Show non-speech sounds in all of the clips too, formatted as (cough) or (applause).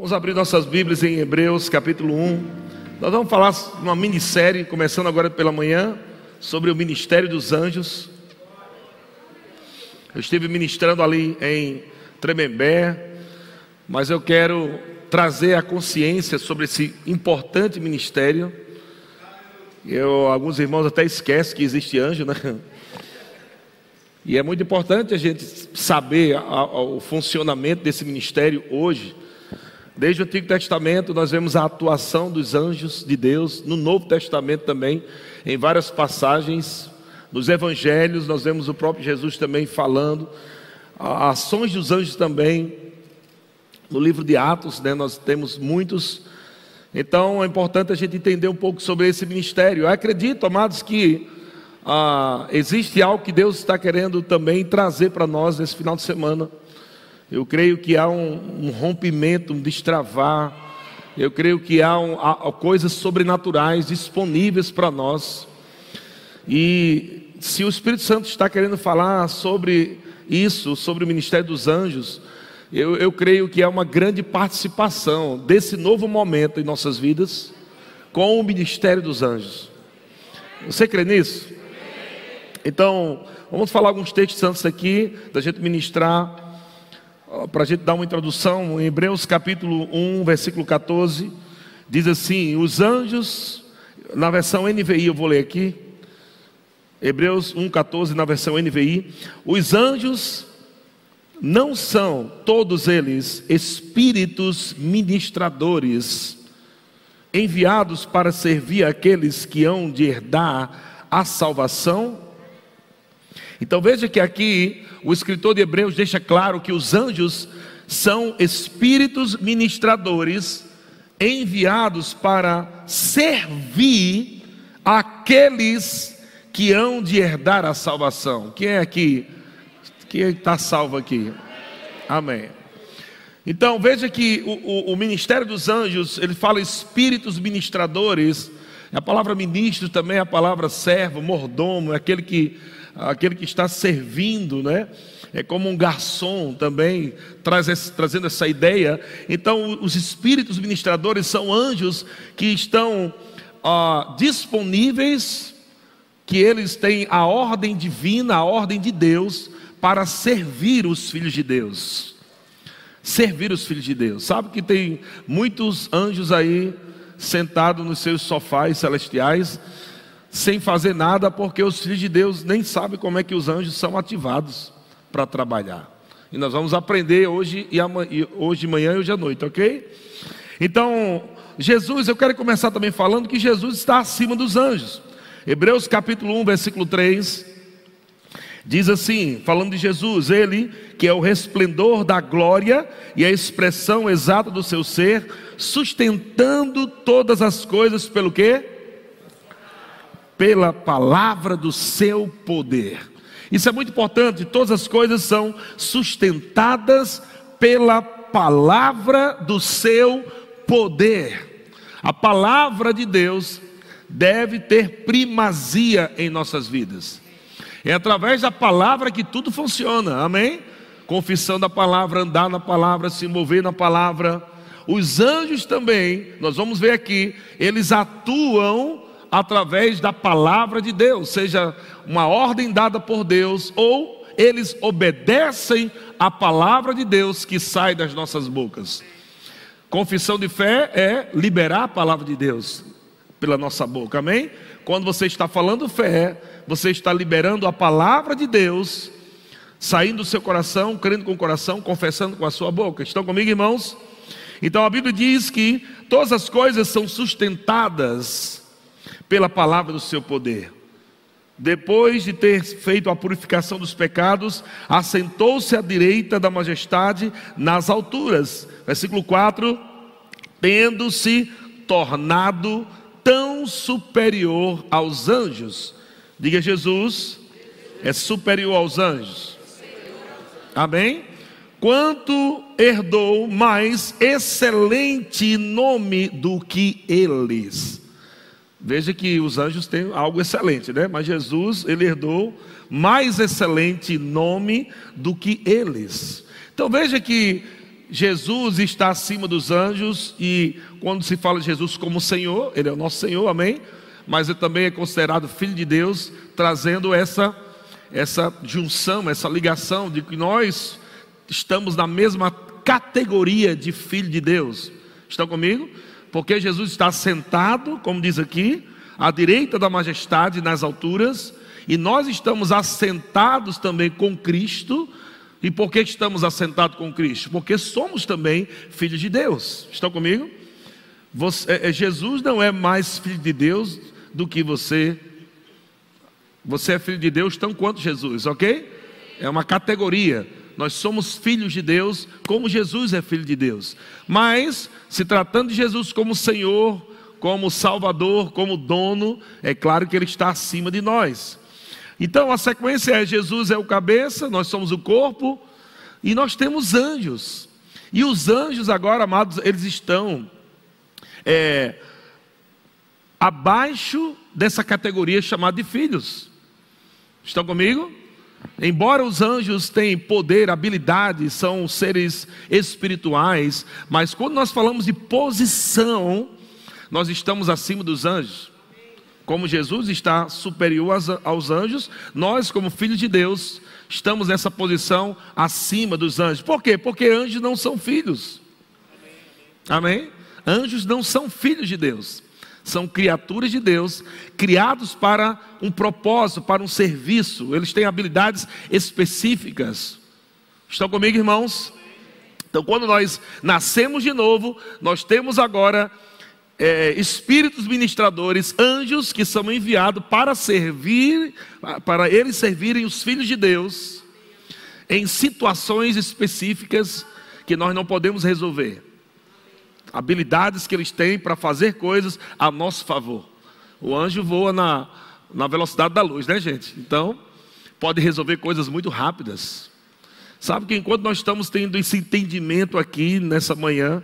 Vamos abrir nossas Bíblias em Hebreus capítulo 1. Nós vamos falar uma minissérie, começando agora pela manhã, sobre o ministério dos anjos. Eu estive ministrando ali em Tremembé, mas eu quero trazer a consciência sobre esse importante ministério. Eu, alguns irmãos até esquecem que existe anjo, né? E é muito importante a gente saber a, a, o funcionamento desse ministério hoje. Desde o Antigo Testamento nós vemos a atuação dos anjos de Deus, no Novo Testamento também, em várias passagens, nos Evangelhos nós vemos o próprio Jesus também falando, ações dos anjos também, no livro de Atos, né, nós temos muitos. Então é importante a gente entender um pouco sobre esse ministério. Eu acredito, amados, que ah, existe algo que Deus está querendo também trazer para nós nesse final de semana. Eu creio que há um, um rompimento, um destravar. Eu creio que há, um, há coisas sobrenaturais disponíveis para nós. E se o Espírito Santo está querendo falar sobre isso, sobre o ministério dos anjos, eu, eu creio que há uma grande participação desse novo momento em nossas vidas com o ministério dos anjos. Você crê nisso? Então, vamos falar alguns textos antes aqui, da gente ministrar para a gente dar uma introdução, em Hebreus capítulo 1, versículo 14, diz assim: Os anjos, na versão NVI, eu vou ler aqui, Hebreus 1,14, na versão NVI, os anjos não são todos eles espíritos ministradores, enviados para servir aqueles que hão de herdar a salvação? Então veja que aqui o escritor de Hebreus deixa claro que os anjos são espíritos ministradores enviados para servir aqueles que hão de herdar a salvação. Quem é aqui? Quem está salvo aqui? Amém. Então veja que o, o, o, ministério dos anjos, ele fala espíritos ministradores. A palavra ministro também é a palavra servo, mordomo, é aquele que aquele que está servindo, né? É como um garçom também, traz esse, trazendo essa ideia. Então, os espíritos ministradores são anjos que estão ah, disponíveis, que eles têm a ordem divina, a ordem de Deus, para servir os filhos de Deus. Servir os filhos de Deus. Sabe que tem muitos anjos aí sentados nos seus sofás celestiais sem fazer nada, porque os filhos de Deus nem sabem como é que os anjos são ativados para trabalhar. E nós vamos aprender hoje e amanhã, hoje de manhã e hoje à noite, ok? Então, Jesus, eu quero começar também falando que Jesus está acima dos anjos. Hebreus capítulo 1, versículo 3, diz assim, falando de Jesus, ele que é o resplendor da glória e a expressão exata do seu ser, sustentando todas as coisas pelo que? Pela palavra do seu poder. Isso é muito importante, todas as coisas são sustentadas pela palavra do seu poder. A palavra de Deus deve ter primazia em nossas vidas. É através da palavra que tudo funciona, amém? Confissão da palavra, andar na palavra, se mover na palavra. Os anjos também, nós vamos ver aqui, eles atuam através da palavra de Deus, seja uma ordem dada por Deus, ou eles obedecem à palavra de Deus que sai das nossas bocas. Confissão de fé é liberar a palavra de Deus pela nossa boca, amém? Quando você está falando fé, você está liberando a palavra de Deus, saindo do seu coração, crendo com o coração, confessando com a sua boca. Estão comigo, irmãos? Então a Bíblia diz que todas as coisas são sustentadas pela palavra do seu poder. Depois de ter feito a purificação dos pecados, assentou-se à direita da majestade nas alturas. Versículo 4: tendo-se tornado tão superior aos anjos. Diga Jesus, é superior aos anjos. Amém? Quanto herdou mais excelente nome do que eles. Veja que os anjos têm algo excelente, né? Mas Jesus, ele herdou mais excelente nome do que eles. Então veja que Jesus está acima dos anjos e quando se fala de Jesus como Senhor, Ele é o nosso Senhor, amém? Mas Ele também é considerado Filho de Deus, trazendo essa, essa junção, essa ligação de que nós estamos na mesma categoria de Filho de Deus. Estão comigo? Porque Jesus está sentado, como diz aqui, à direita da majestade nas alturas, e nós estamos assentados também com Cristo e por que estamos assentados com Cristo? Porque somos também filhos de Deus. Estão comigo? Você, é, é, Jesus não é mais filho de Deus do que você. Você é filho de Deus tão quanto Jesus, ok? É uma categoria. Nós somos filhos de Deus, como Jesus é filho de Deus. Mas, se tratando de Jesus como Senhor, como Salvador, como dono, é claro que Ele está acima de nós. Então a sequência é: Jesus é o cabeça, nós somos o corpo, e nós temos anjos. E os anjos, agora, amados, eles estão é, abaixo dessa categoria chamada de filhos. Estão comigo? Embora os anjos tenham poder, habilidade, são seres espirituais, mas quando nós falamos de posição, nós estamos acima dos anjos. Como Jesus está superior aos anjos, nós, como filhos de Deus, estamos nessa posição acima dos anjos. Por quê? Porque anjos não são filhos. Amém? Anjos não são filhos de Deus. São criaturas de Deus, criados para um propósito, para um serviço. Eles têm habilidades específicas. Estão comigo, irmãos? Então, quando nós nascemos de novo, nós temos agora é, espíritos ministradores, anjos que são enviados para servir, para eles servirem os filhos de Deus em situações específicas que nós não podemos resolver. Habilidades que eles têm para fazer coisas a nosso favor. O anjo voa na, na velocidade da luz, né, gente? Então, pode resolver coisas muito rápidas. Sabe que enquanto nós estamos tendo esse entendimento aqui nessa manhã,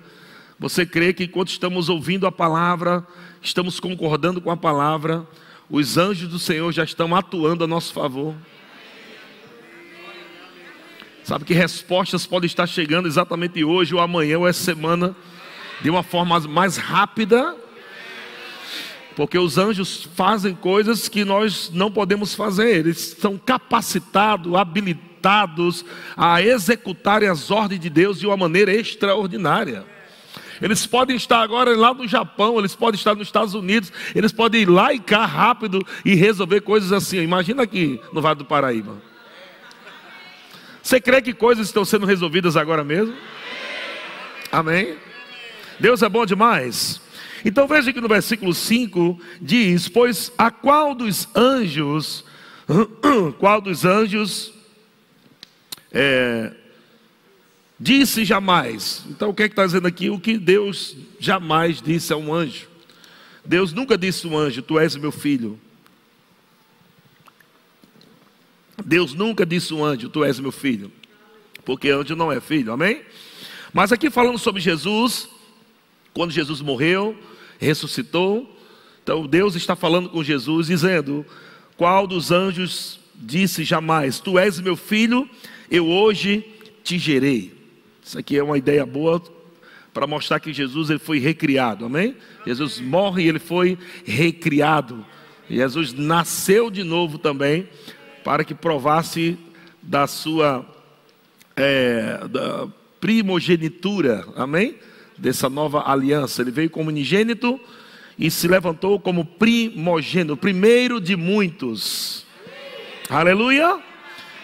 você crê que enquanto estamos ouvindo a palavra, estamos concordando com a palavra, os anjos do Senhor já estão atuando a nosso favor? Sabe que respostas podem estar chegando exatamente hoje, ou amanhã, ou essa semana, de uma forma mais rápida, porque os anjos fazem coisas que nós não podemos fazer, eles são capacitados, habilitados a executarem as ordens de Deus de uma maneira extraordinária. Eles podem estar agora lá no Japão, eles podem estar nos Estados Unidos, eles podem ir lá e cá rápido e resolver coisas assim. Imagina aqui no Vale do Paraíba. Você crê que coisas estão sendo resolvidas agora mesmo? Amém? Deus é bom demais. Então veja que no versículo 5 diz: Pois a qual dos anjos, (clears throat) qual dos anjos é, Disse jamais. Então o que é que está dizendo aqui? O que Deus jamais disse a um anjo. Deus nunca disse a um anjo: Tu és meu filho. Deus nunca disse um anjo: Tu és meu filho. Porque anjo não é filho, amém? Mas aqui falando sobre Jesus, quando Jesus morreu, ressuscitou. Então Deus está falando com Jesus, dizendo: Qual dos anjos disse jamais: Tu és meu filho, eu hoje te gerei. Isso aqui é uma ideia boa para mostrar que Jesus ele foi recriado, amém? Jesus morre e ele foi recriado. Jesus nasceu de novo também para que provasse da sua é, da primogenitura, amém? Dessa nova aliança. Ele veio como unigênito e se levantou como primogênito, primeiro de muitos. Aleluia!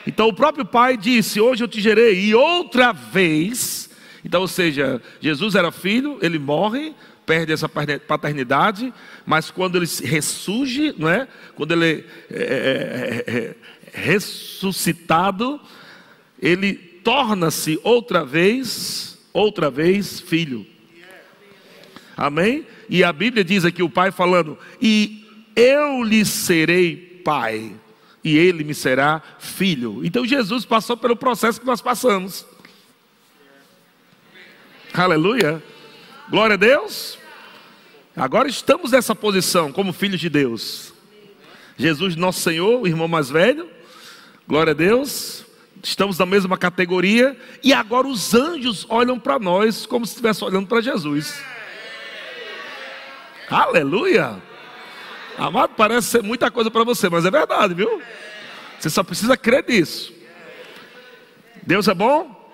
Então o próprio pai disse: Hoje eu te gerei, e outra vez. Então, ou seja, Jesus era filho, ele morre, perde essa paternidade, mas quando ele ressurge, não é? Quando ele é, é, é, é ressuscitado, ele torna-se outra vez, outra vez filho. Amém? E a Bíblia diz aqui o pai falando: E eu lhe serei pai e ele me será filho. Então Jesus passou pelo processo que nós passamos. Aleluia. Glória a Deus. Agora estamos nessa posição como filhos de Deus. Jesus, nosso Senhor, o irmão mais velho. Glória a Deus. Estamos na mesma categoria, e agora os anjos olham para nós como se estivessem olhando para Jesus. Aleluia! Amado, parece ser muita coisa para você, mas é verdade, viu? Você só precisa crer nisso. Deus é bom?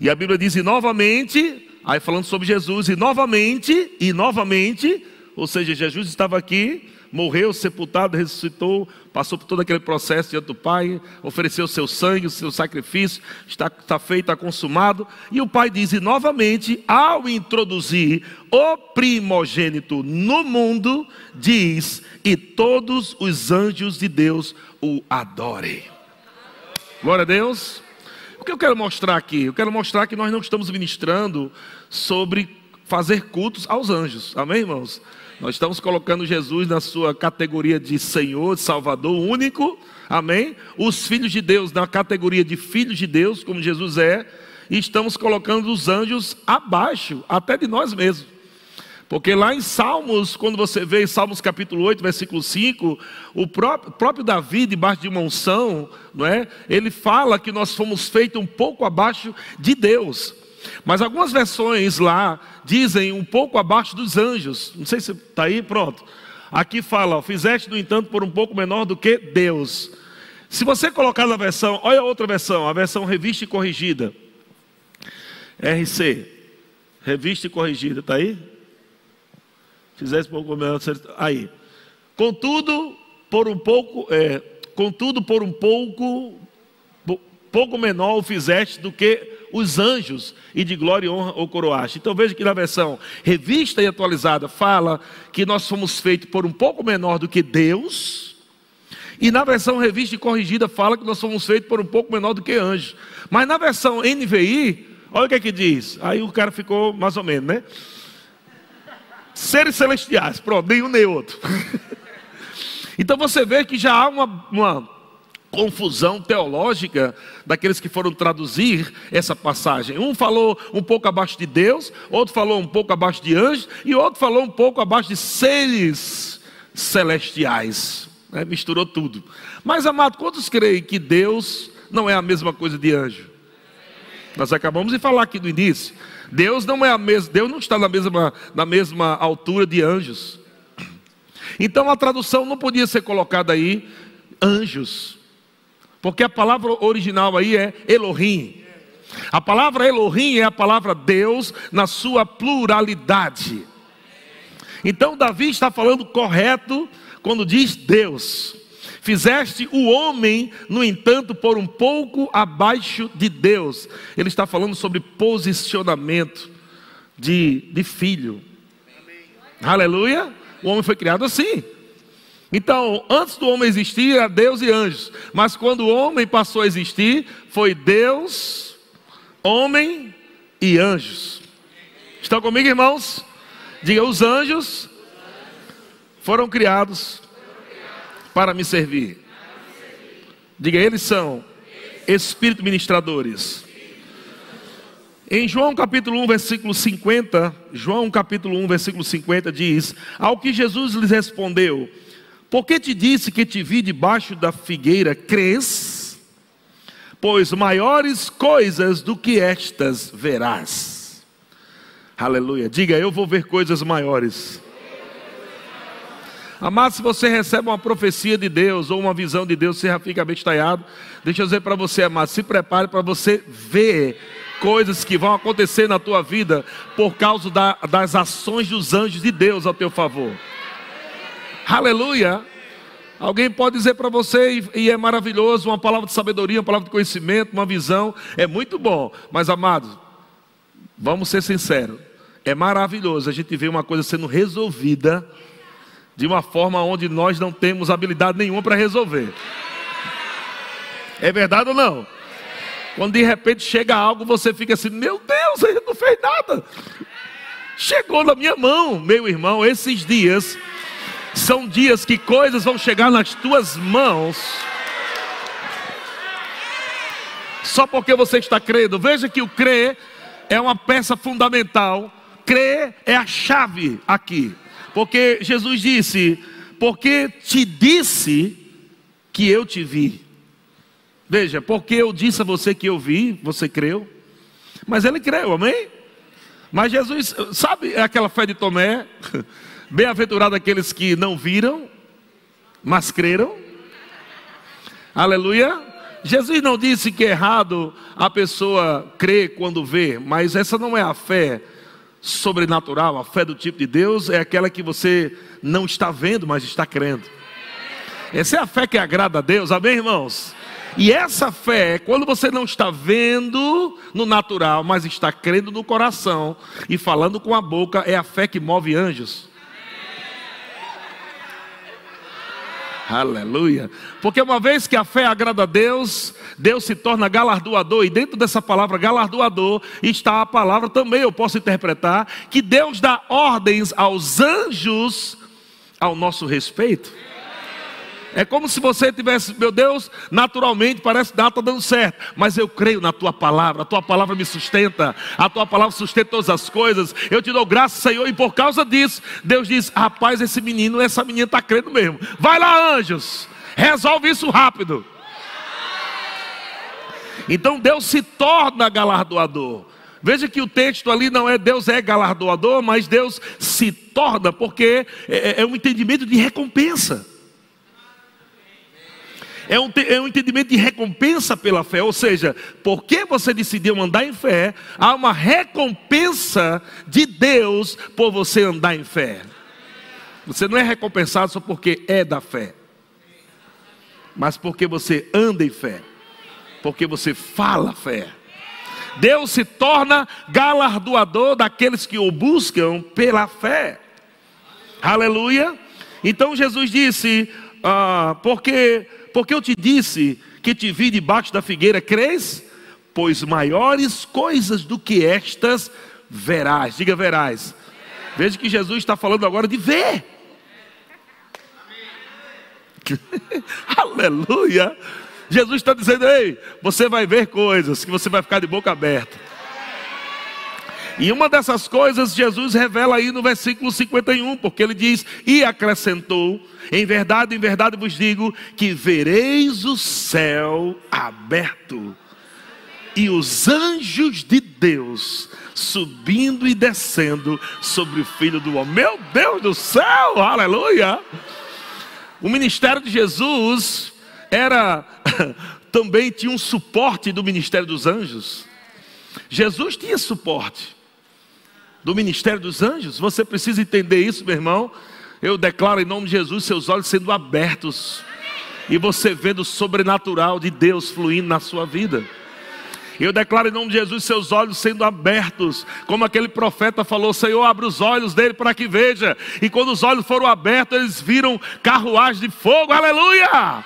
E a Bíblia diz, e novamente, aí falando sobre Jesus, e novamente, e novamente, ou seja, Jesus estava aqui, morreu, sepultado, ressuscitou, passou por todo aquele processo diante do Pai, ofereceu seu sangue, o seu sacrifício, está, está feito, está consumado. E o Pai diz, e novamente, ao introduzir o primogênito no mundo, diz, e todos os anjos de Deus o adorem. Glória a Deus. O que eu quero mostrar aqui? Eu quero mostrar que nós não estamos ministrando sobre fazer cultos aos anjos. Amém, irmãos? Nós estamos colocando Jesus na sua categoria de Senhor, Salvador único. Amém? Os filhos de Deus na categoria de filhos de Deus, como Jesus é, e estamos colocando os anjos abaixo, até de nós mesmos. Porque lá em Salmos, quando você vê em Salmos capítulo 8, versículo 5, o próprio, próprio Davi, debaixo de uma unção, não é? ele fala que nós fomos feitos um pouco abaixo de Deus. Mas algumas versões lá dizem um pouco abaixo dos anjos. Não sei se está aí, pronto. Aqui fala, fizeste, no entanto, por um pouco menor do que Deus. Se você colocar na versão, olha a outra versão, a versão revista e corrigida. RC, revista e corrigida, está aí? Fizeste por um pouco menor, aí. Contudo, por um pouco, é, contudo, por um pouco, pouco menor o fizeste do que os anjos e de glória e honra o coroaste. Então veja que na versão revista e atualizada fala que nós fomos feitos por um pouco menor do que Deus. E na versão revista e corrigida fala que nós fomos feitos por um pouco menor do que anjos. Mas na versão NVI, olha o que é que diz. Aí o cara ficou mais ou menos, né? Seres celestiais, pronto, nenhum nem outro. (laughs) então você vê que já há uma, uma confusão teológica daqueles que foram traduzir essa passagem. Um falou um pouco abaixo de Deus, outro falou um pouco abaixo de anjos, e outro falou um pouco abaixo de seres celestiais. Né? Misturou tudo. Mas, amado, quantos creem que Deus não é a mesma coisa de anjo? Nós acabamos de falar aqui no início. Deus não é a mesma, Deus não está na mesma, na mesma altura de anjos. Então a tradução não podia ser colocada aí anjos. Porque a palavra original aí é Elohim. A palavra Elohim é a palavra Deus na sua pluralidade. Então Davi está falando correto quando diz Deus. Fizeste o homem, no entanto, por um pouco abaixo de Deus. Ele está falando sobre posicionamento de, de filho. Aleluia. O homem foi criado assim. Então, antes do homem existir, era Deus e anjos. Mas quando o homem passou a existir, foi Deus, homem e anjos. Estão comigo, irmãos? Diga: os anjos foram criados para me servir. Diga: eles são espírito ministradores. Em João capítulo 1, versículo 50, João capítulo 1, versículo 50 diz: Ao que Jesus lhes respondeu: porque te disse que te vi debaixo da figueira, crês? Pois maiores coisas do que estas verás. Aleluia. Diga, eu vou ver coisas maiores. Amado, se você recebe uma profecia de Deus ou uma visão de Deus, você já fica bestalhado. Deixa eu dizer para você, amado, se prepare para você ver coisas que vão acontecer na tua vida por causa da, das ações dos anjos de Deus ao teu favor. Aleluia. Alguém pode dizer para você, e, é maravilhoso, uma palavra de sabedoria, uma palavra de conhecimento, uma visão, é muito bom, mas amados, vamos ser sinceros, é maravilhoso a gente ver uma coisa sendo resolvida de uma forma onde nós não temos habilidade nenhuma para resolver. É verdade ou não? Quando de repente chega algo, você fica assim: Meu Deus, ele não fez nada. Chegou na minha mão, meu irmão, esses dias são dias que coisas vão chegar nas tuas mãos. Só porque você está crendo. Veja que o crer é uma peça fundamental. Crer é a chave aqui. Porque Jesus disse: Porque te disse que eu te vi. Veja, porque eu disse a você que eu vi, você creu. Mas ele creu, amém? Mas Jesus, sabe aquela fé de Tomé? (laughs) Bem-aventurado aqueles que não viram, mas creram. Aleluia. Jesus não disse que é errado a pessoa crer quando vê, mas essa não é a fé sobrenatural, a fé do tipo de Deus é aquela que você não está vendo, mas está crendo. Essa é a fé que agrada a Deus, amém, irmãos? E essa fé, quando você não está vendo no natural, mas está crendo no coração e falando com a boca, é a fé que move anjos. Aleluia. Porque uma vez que a fé agrada a Deus, Deus se torna galardoador, e dentro dessa palavra galardoador está a palavra também, eu posso interpretar, que Deus dá ordens aos anjos ao nosso respeito. É como se você tivesse, meu Deus, naturalmente parece que nada está dando certo, mas eu creio na tua palavra, a tua palavra me sustenta, a tua palavra sustenta todas as coisas. Eu te dou graça, Senhor, e por causa disso, Deus diz: rapaz, esse menino, essa menina está crendo mesmo. Vai lá, anjos, resolve isso rápido. Então Deus se torna galardoador. Veja que o texto ali não é Deus é galardoador, mas Deus se torna, porque é, é um entendimento de recompensa é um, é um entendimento de recompensa pela fé, ou seja, porque você decidiu andar em fé, há uma recompensa de Deus por você andar em fé. Você não é recompensado só porque é da fé, mas porque você anda em fé, porque você fala fé. Deus se torna galardoador daqueles que o buscam pela fé. Aleluia. Então Jesus disse: ah, porque porque eu te disse que te vi debaixo da figueira, crês? Pois maiores coisas do que estas verás. Diga verás. Veja que Jesus está falando agora de ver. (laughs) Aleluia. Jesus está dizendo: Ei, você vai ver coisas que você vai ficar de boca aberta. E uma dessas coisas Jesus revela aí no versículo 51, porque ele diz: E acrescentou: Em verdade, em verdade vos digo que vereis o céu aberto e os anjos de Deus subindo e descendo sobre o filho do homem. Meu Deus do céu, aleluia! O ministério de Jesus era (laughs) também tinha um suporte do ministério dos anjos. Jesus tinha suporte do ministério dos anjos. Você precisa entender isso, meu irmão. Eu declaro em nome de Jesus seus olhos sendo abertos e você vendo o sobrenatural de Deus fluindo na sua vida. Eu declaro em nome de Jesus seus olhos sendo abertos, como aquele profeta falou: Senhor, abre os olhos dele para que veja. E quando os olhos foram abertos, eles viram carruagem de fogo, aleluia!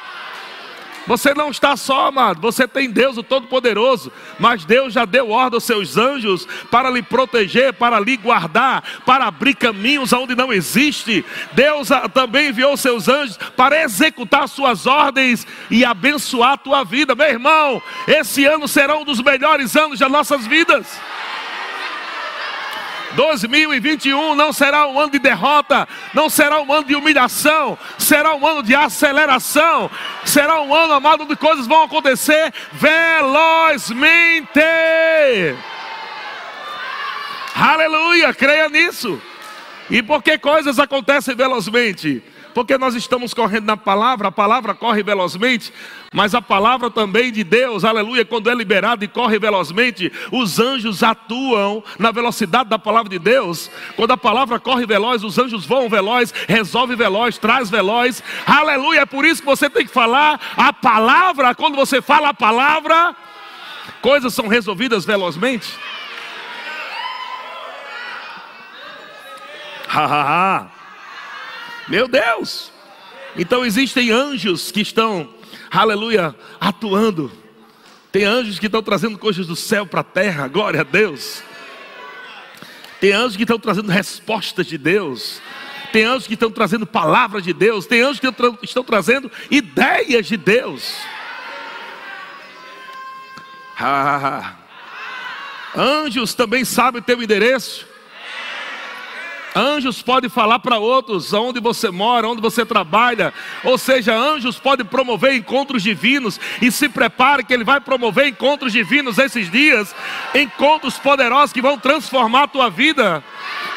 Você não está só, amado. Você tem Deus, o Todo-Poderoso. Mas Deus já deu ordem aos seus anjos para lhe proteger, para lhe guardar, para abrir caminhos onde não existe. Deus também enviou seus anjos para executar suas ordens e abençoar a tua vida. Meu irmão, esse ano será um dos melhores anos das nossas vidas. 2021 não será um ano de derrota, não será um ano de humilhação, será um ano de aceleração, será um ano, amado, de coisas vão acontecer velozmente. Aleluia, creia nisso. E por que coisas acontecem velozmente? Porque nós estamos correndo na palavra, a palavra corre velozmente, mas a palavra também de Deus, aleluia, quando é liberada e corre velozmente, os anjos atuam na velocidade da palavra de Deus. Quando a palavra corre veloz, os anjos voam veloz, resolve veloz, traz veloz. Aleluia, é por isso que você tem que falar a palavra. Quando você fala a palavra, coisas são resolvidas velozmente. Hahaha. Meu Deus! Então existem anjos que estão, aleluia, atuando. Tem anjos que estão trazendo coisas do céu para a terra, glória a Deus. Tem anjos que estão trazendo respostas de Deus. Tem anjos que estão trazendo palavras de Deus. Tem anjos que estão trazendo ideias de Deus. Ah, anjos também sabem o teu endereço. Anjos podem falar para outros onde você mora, onde você trabalha. Ou seja, anjos podem promover encontros divinos. E se prepare que Ele vai promover encontros divinos esses dias. Encontros poderosos que vão transformar a tua vida,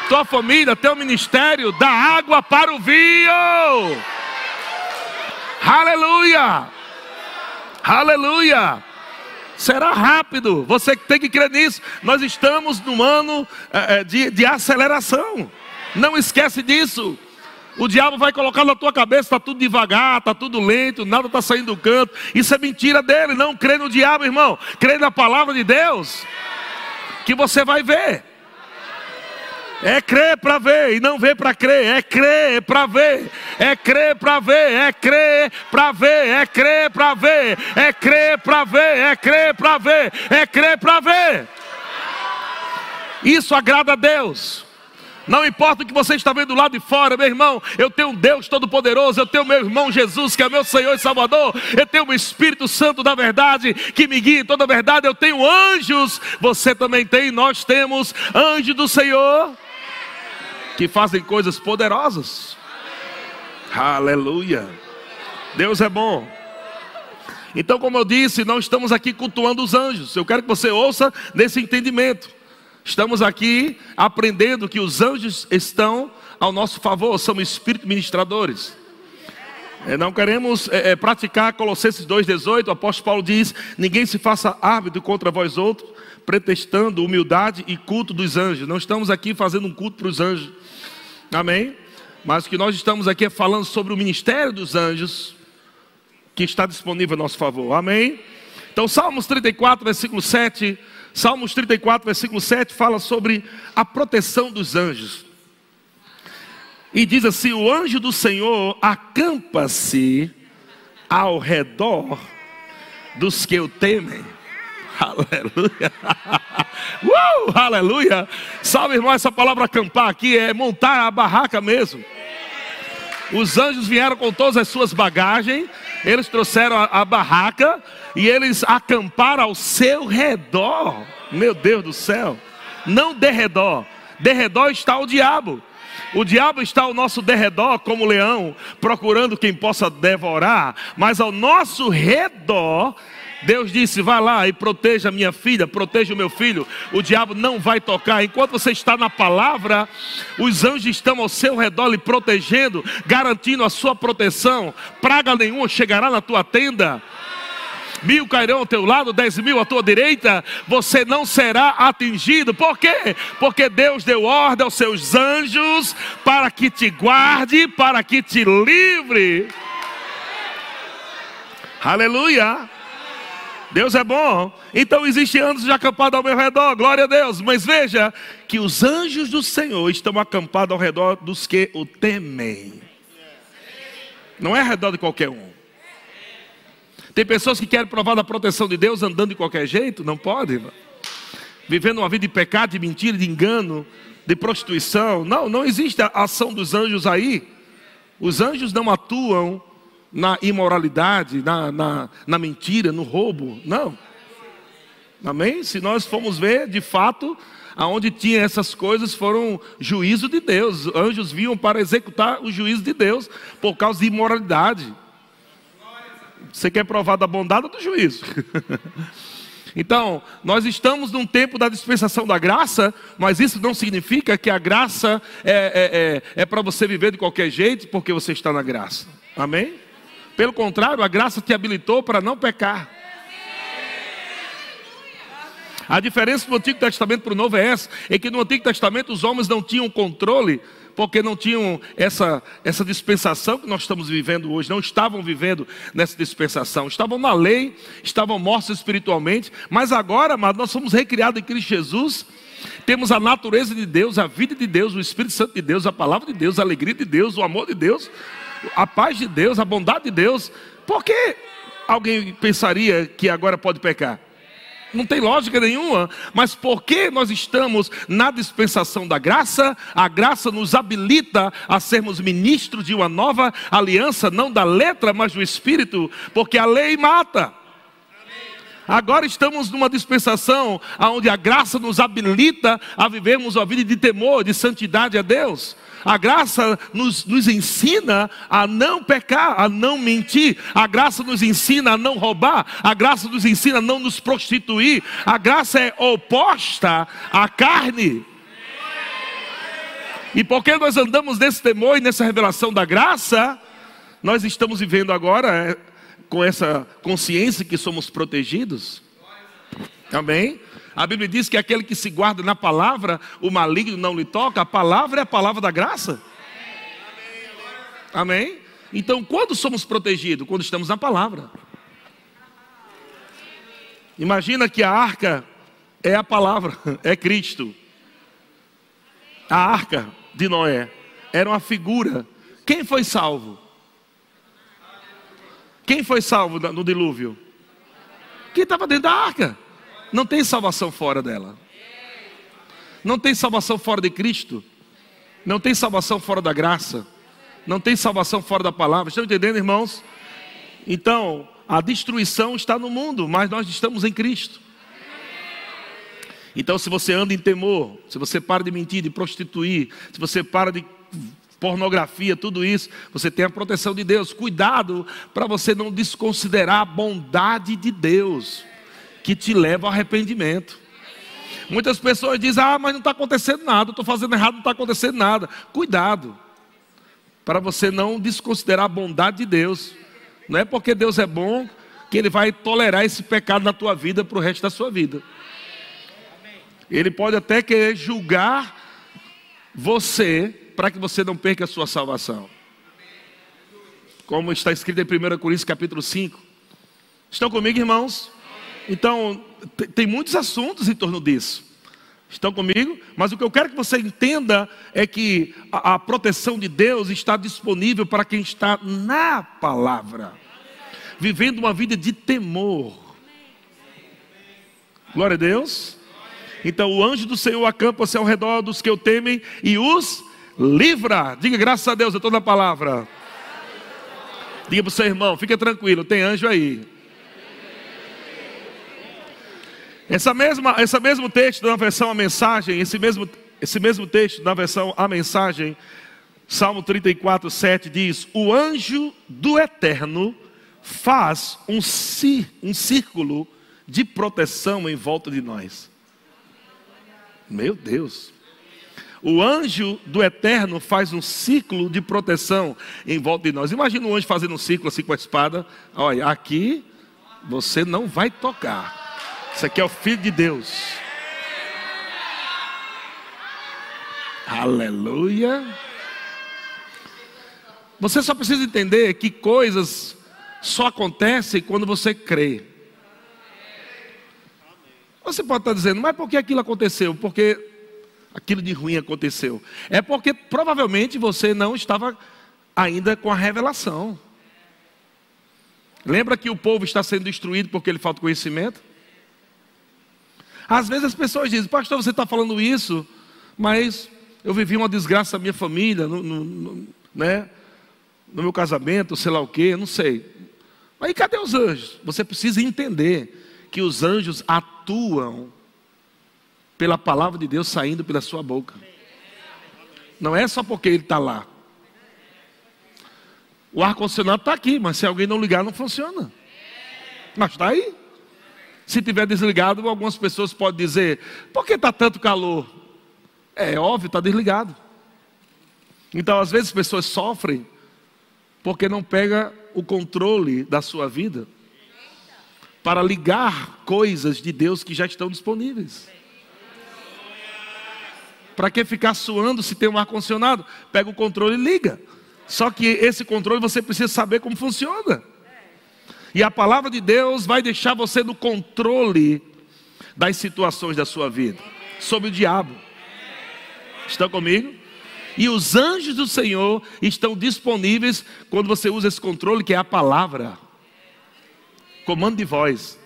tua família, teu ministério. Da água para o vinho. Aleluia! Aleluia! Será rápido, você tem que crer nisso. Nós estamos num ano é, de, de aceleração. Não esquece disso. O diabo vai colocar na tua cabeça, está tudo devagar, está tudo lento, nada está saindo do canto. Isso é mentira dele. Não crê no diabo, irmão. Crê na palavra de Deus. Que você vai ver. É crer para ver e não ver para crer. É crer para ver. É crer para ver. É crer para ver. É crer para ver. É crer para ver. É crer para ver. É crer para ver. Isso agrada a Deus. Não importa o que você está vendo lá de fora, meu irmão, eu tenho um Deus Todo-Poderoso, eu tenho meu irmão Jesus, que é meu Senhor e Salvador, eu tenho o Espírito Santo da verdade, que me guia em toda a verdade, eu tenho anjos, você também tem, nós temos anjos do Senhor, que fazem coisas poderosas. Aleluia. Deus é bom. Então, como eu disse, nós estamos aqui cultuando os anjos. Eu quero que você ouça nesse entendimento. Estamos aqui aprendendo que os anjos estão ao nosso favor, são espíritos ministradores. É, não queremos é, é, praticar Colossenses 2,18, o apóstolo Paulo diz: ninguém se faça árbitro contra vós outros, pretextando humildade e culto dos anjos. Não estamos aqui fazendo um culto para os anjos, amém? Mas o que nós estamos aqui é falando sobre o ministério dos anjos, que está disponível a nosso favor, amém? Então, Salmos 34, versículo 7 Salmos 34, versículo 7 fala sobre a proteção dos anjos. E diz assim: O anjo do Senhor acampa-se ao redor dos que o temem. (laughs) Aleluia. (laughs) Uh, aleluia. Sabe, irmão, essa palavra acampar aqui é montar a barraca mesmo. Os anjos vieram com todas as suas bagagens, eles trouxeram a, a barraca e eles acamparam ao seu redor. Meu Deus do céu, não derredor, derredor está o diabo. O diabo está ao nosso derredor como leão, procurando quem possa devorar, mas ao nosso redor Deus disse: vá lá e proteja minha filha, proteja o meu filho. O diabo não vai tocar. Enquanto você está na palavra, os anjos estão ao seu redor lhe protegendo, garantindo a sua proteção. Praga nenhuma chegará na tua tenda. Mil cairão ao teu lado, dez mil à tua direita, você não será atingido. Por quê? Porque Deus deu ordem aos seus anjos para que te guarde, para que te livre. Aleluia. Deus é bom. Então existem anjos de acampado ao meu redor, glória a Deus. Mas veja que os anjos do Senhor estão acampados ao redor dos que o temem. Não é ao redor de qualquer um. Tem pessoas que querem provar da proteção de Deus andando de qualquer jeito, não pode. Vivendo uma vida de pecado, de mentira, de engano, de prostituição. Não, não existe a ação dos anjos aí. Os anjos não atuam na imoralidade, na, na, na mentira, no roubo. Não. Amém? Se nós formos ver, de fato, aonde tinha essas coisas foram juízo de Deus. Anjos vinham para executar o juízo de Deus por causa de imoralidade. Você quer provar da bondade ou do juízo? (laughs) Então, nós estamos num tempo da dispensação da graça, mas isso não significa que a graça é, é, é, é para você viver de qualquer jeito, porque você está na graça. Amém? Pelo contrário, a graça te habilitou para não pecar. A diferença do Antigo Testamento para o Novo é essa: é que no Antigo Testamento os homens não tinham controle, porque não tinham essa, essa dispensação que nós estamos vivendo hoje, não estavam vivendo nessa dispensação, estavam na lei, estavam mortos espiritualmente, mas agora, amados, nós somos recriados em Cristo Jesus, temos a natureza de Deus, a vida de Deus, o Espírito Santo de Deus, a palavra de Deus, a alegria de Deus, o amor de Deus a paz de Deus, a bondade de Deus, por que alguém pensaria que agora pode pecar? Não tem lógica nenhuma, mas porque nós estamos na dispensação da graça, a graça nos habilita a sermos ministros de uma nova aliança, não da letra, mas do espírito, porque a lei mata. Agora estamos numa dispensação onde a graça nos habilita a vivermos uma vida de temor, de santidade a Deus. A graça nos, nos ensina a não pecar, a não mentir. A graça nos ensina a não roubar. A graça nos ensina a não nos prostituir. A graça é oposta à carne. E porque nós andamos nesse temor e nessa revelação da graça, nós estamos vivendo agora é, com essa consciência que somos protegidos. Amém? A Bíblia diz que aquele que se guarda na palavra, o maligno não lhe toca. A palavra é a palavra da graça. Amém? Então, quando somos protegidos? Quando estamos na palavra. Imagina que a arca é a palavra, (laughs) é Cristo. A arca de Noé era uma figura. Quem foi salvo? Quem foi salvo no dilúvio? Quem estava dentro da arca. Não tem salvação fora dela. Não tem salvação fora de Cristo. Não tem salvação fora da graça. Não tem salvação fora da palavra. Estão entendendo, irmãos? Então, a destruição está no mundo, mas nós estamos em Cristo. Então, se você anda em temor, se você para de mentir, de prostituir, se você para de pornografia, tudo isso, você tem a proteção de Deus. Cuidado para você não desconsiderar a bondade de Deus que te leva ao arrependimento. Muitas pessoas dizem: Ah, mas não está acontecendo nada, estou fazendo errado, não está acontecendo nada. Cuidado, para você não desconsiderar a bondade de Deus. Não é porque Deus é bom que Ele vai tolerar esse pecado na tua vida para o resto da sua vida. Ele pode até querer julgar você para que você não perca a sua salvação. Como está escrito em 1 Coríntios capítulo 5. Estão comigo, irmãos? Então, tem muitos assuntos em torno disso. Estão comigo? Mas o que eu quero que você entenda é que a, a proteção de Deus está disponível para quem está na palavra, vivendo uma vida de temor. Glória a Deus. Então o anjo do Senhor acampa-se ao redor dos que o temem e os livra. Diga graças a Deus, eu estou na palavra. Diga para o seu irmão, fica tranquilo, tem anjo aí. Essa mesma, esse mesmo texto na versão a mensagem, esse mesmo, esse mesmo texto na versão a mensagem, Salmo 34, 7 diz: O anjo do eterno faz um, um círculo de proteção em volta de nós. Meu Deus. O anjo do eterno faz um ciclo de proteção em volta de nós. Imagina um anjo fazendo um ciclo assim com a espada. Olha, aqui você não vai tocar. Isso aqui é o Filho de Deus. Aleluia. Você só precisa entender que coisas só acontecem quando você crê. Você pode estar dizendo, mas por que aquilo aconteceu? Porque aquilo de ruim aconteceu. É porque provavelmente você não estava ainda com a revelação. Lembra que o povo está sendo destruído porque ele falta conhecimento? Às vezes as pessoas dizem, pastor, você está falando isso, mas eu vivi uma desgraça na minha família, no, no, no, né? no meu casamento, sei lá o quê, não sei. Aí cadê os anjos? Você precisa entender que os anjos atuam pela palavra de Deus saindo pela sua boca. Não é só porque ele está lá. O ar-condicionado está aqui, mas se alguém não ligar, não funciona. Mas está aí. Se tiver desligado, algumas pessoas podem dizer: por que está tanto calor? É óbvio, está desligado. Então, às vezes, as pessoas sofrem porque não pega o controle da sua vida para ligar coisas de Deus que já estão disponíveis. Para que ficar suando se tem um ar-condicionado? Pega o controle e liga. Só que esse controle você precisa saber como funciona. E a palavra de Deus vai deixar você no controle das situações da sua vida, sobre o diabo. Estão comigo? E os anjos do Senhor estão disponíveis quando você usa esse controle, que é a palavra. Comando de voz.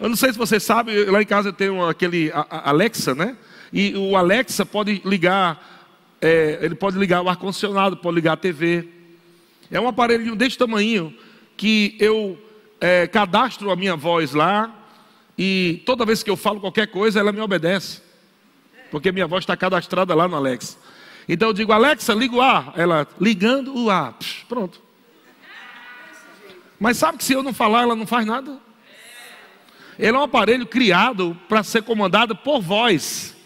Eu não sei se você sabe, lá em casa eu tenho aquele Alexa, né? E o Alexa pode ligar, é, ele pode ligar o ar-condicionado, pode ligar a TV. É um aparelhinho desse tamanho que eu é, cadastro a minha voz lá e toda vez que eu falo qualquer coisa, ela me obedece. Porque minha voz está cadastrada lá no Alexa. Então eu digo, Alexa, liga o ar. Ela, ligando o ar. Psh, pronto. Mas sabe que se eu não falar, ela não faz nada? Ele é um aparelho criado para ser comandado por voz.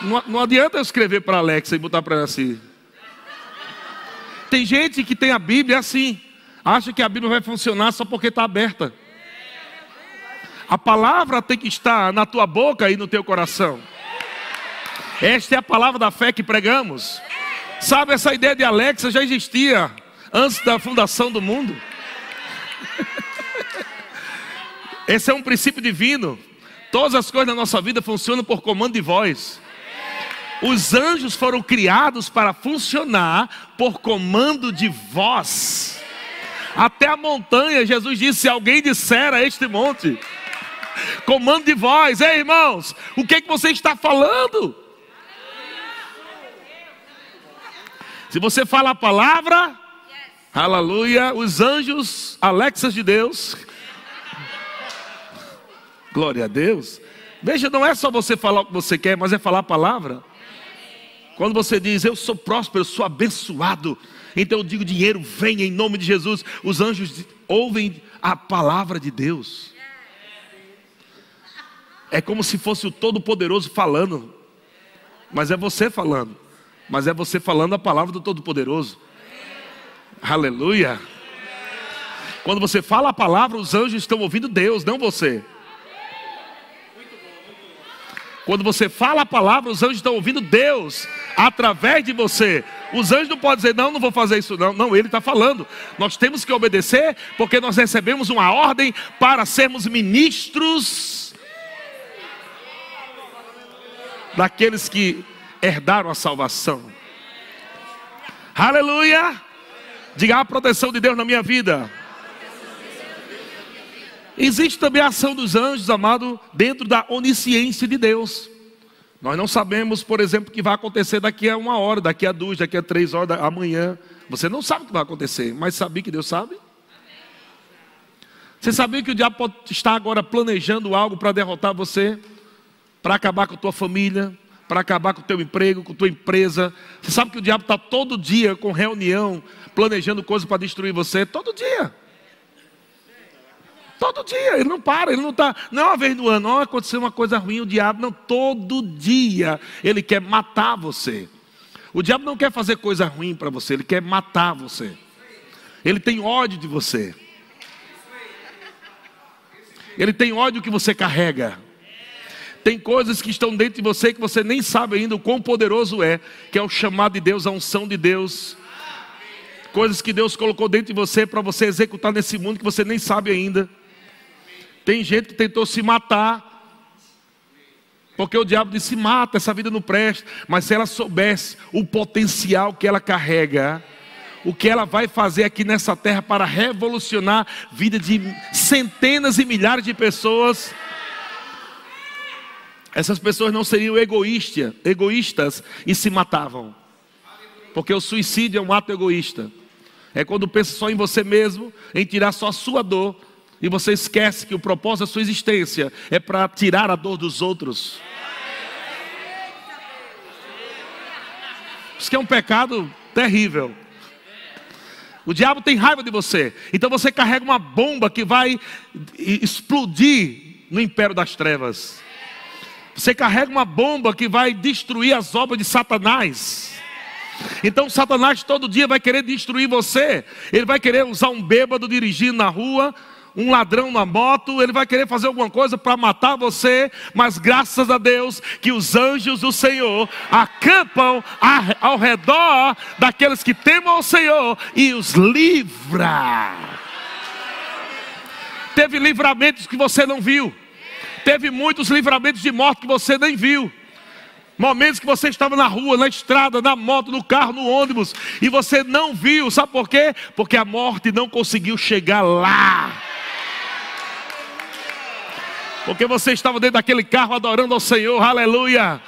Não, não adianta eu escrever para Alexa e botar para ela assim. Tem gente que tem a Bíblia assim, acha que a Bíblia vai funcionar só porque está aberta. A palavra tem que estar na tua boca e no teu coração. Esta é a palavra da fé que pregamos. Sabe, essa ideia de Alexa já existia antes da fundação do mundo. (laughs) Esse é um princípio divino. Todas as coisas na nossa vida funcionam por comando de voz. Os anjos foram criados para funcionar por comando de voz. Até a montanha, Jesus disse: se alguém disser a este monte, comando de voz, ei irmãos, o que, é que você está falando? Se você fala a palavra, aleluia, os anjos, Alexas de Deus, glória a Deus. Veja, não é só você falar o que você quer, mas é falar a palavra. Quando você diz, eu sou próspero, eu sou abençoado, então eu digo, dinheiro vem em nome de Jesus. Os anjos ouvem a palavra de Deus. É como se fosse o Todo-Poderoso falando, mas é você falando, mas é você falando a palavra do Todo-Poderoso. Aleluia. Quando você fala a palavra, os anjos estão ouvindo Deus, não você. Quando você fala a palavra, os anjos estão ouvindo Deus através de você. Os anjos não podem dizer, não, não vou fazer isso, não. Não, ele está falando. Nós temos que obedecer, porque nós recebemos uma ordem para sermos ministros daqueles que herdaram a salvação. Aleluia! Diga a proteção de Deus na minha vida. Existe também a ação dos anjos, amado, dentro da onisciência de Deus. Nós não sabemos, por exemplo, o que vai acontecer daqui a uma hora, daqui a duas, daqui a três horas, amanhã. Você não sabe o que vai acontecer, mas sabia que Deus sabe? Você sabia que o diabo pode estar agora planejando algo para derrotar você, para acabar com a tua família, para acabar com o teu emprego, com a tua empresa? Você sabe que o diabo está todo dia com reunião, planejando coisas para destruir você? Todo dia. Todo dia, ele não para, ele não está, não é uma vez no ano, oh, aconteceu uma coisa ruim, o diabo, não, todo dia ele quer matar você. O diabo não quer fazer coisa ruim para você, ele quer matar você. Ele tem ódio de você. Ele tem ódio que você carrega. Tem coisas que estão dentro de você que você nem sabe ainda o quão poderoso é, que é o chamado de Deus, a unção de Deus. Coisas que Deus colocou dentro de você para você executar nesse mundo que você nem sabe ainda. Tem gente que tentou se matar. Porque o diabo disse: mata, essa vida não presta. Mas se ela soubesse o potencial que ela carrega, o que ela vai fazer aqui nessa terra para revolucionar a vida de centenas e milhares de pessoas, essas pessoas não seriam egoístas, egoístas e se matavam. Porque o suicídio é um ato egoísta. É quando pensa só em você mesmo, em tirar só a sua dor e você esquece que o propósito da sua existência é para tirar a dor dos outros. Isso que é um pecado terrível. O diabo tem raiva de você. Então você carrega uma bomba que vai explodir no império das trevas. Você carrega uma bomba que vai destruir as obras de Satanás. Então Satanás todo dia vai querer destruir você. Ele vai querer usar um bêbado dirigindo na rua um ladrão na moto, ele vai querer fazer alguma coisa para matar você, mas graças a Deus que os anjos do Senhor acampam ao redor daqueles que temem ao Senhor e os livra. Teve livramentos que você não viu, teve muitos livramentos de morte que você nem viu. Momentos que você estava na rua, na estrada, na moto, no carro, no ônibus, e você não viu, sabe por quê? Porque a morte não conseguiu chegar lá. Porque você estava dentro daquele carro adorando ao Senhor, aleluia.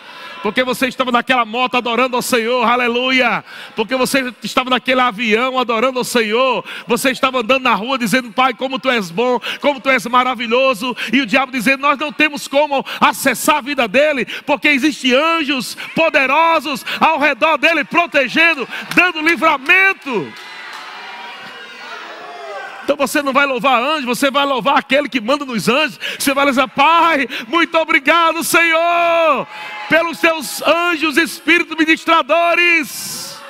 porque você estava naquela moto adorando ao Senhor, aleluia, porque você estava naquele avião adorando ao Senhor, você estava andando na rua dizendo, Pai, como tu és bom, como tu és maravilhoso, e o diabo dizendo, nós não temos como acessar a vida dele, porque existem anjos poderosos ao redor dele, protegendo, dando livramento. Então você não vai louvar anjo, você vai louvar aquele que manda nos anjos. Você vai dizer, Pai, muito obrigado, Senhor, pelos seus anjos, espíritos ministradores.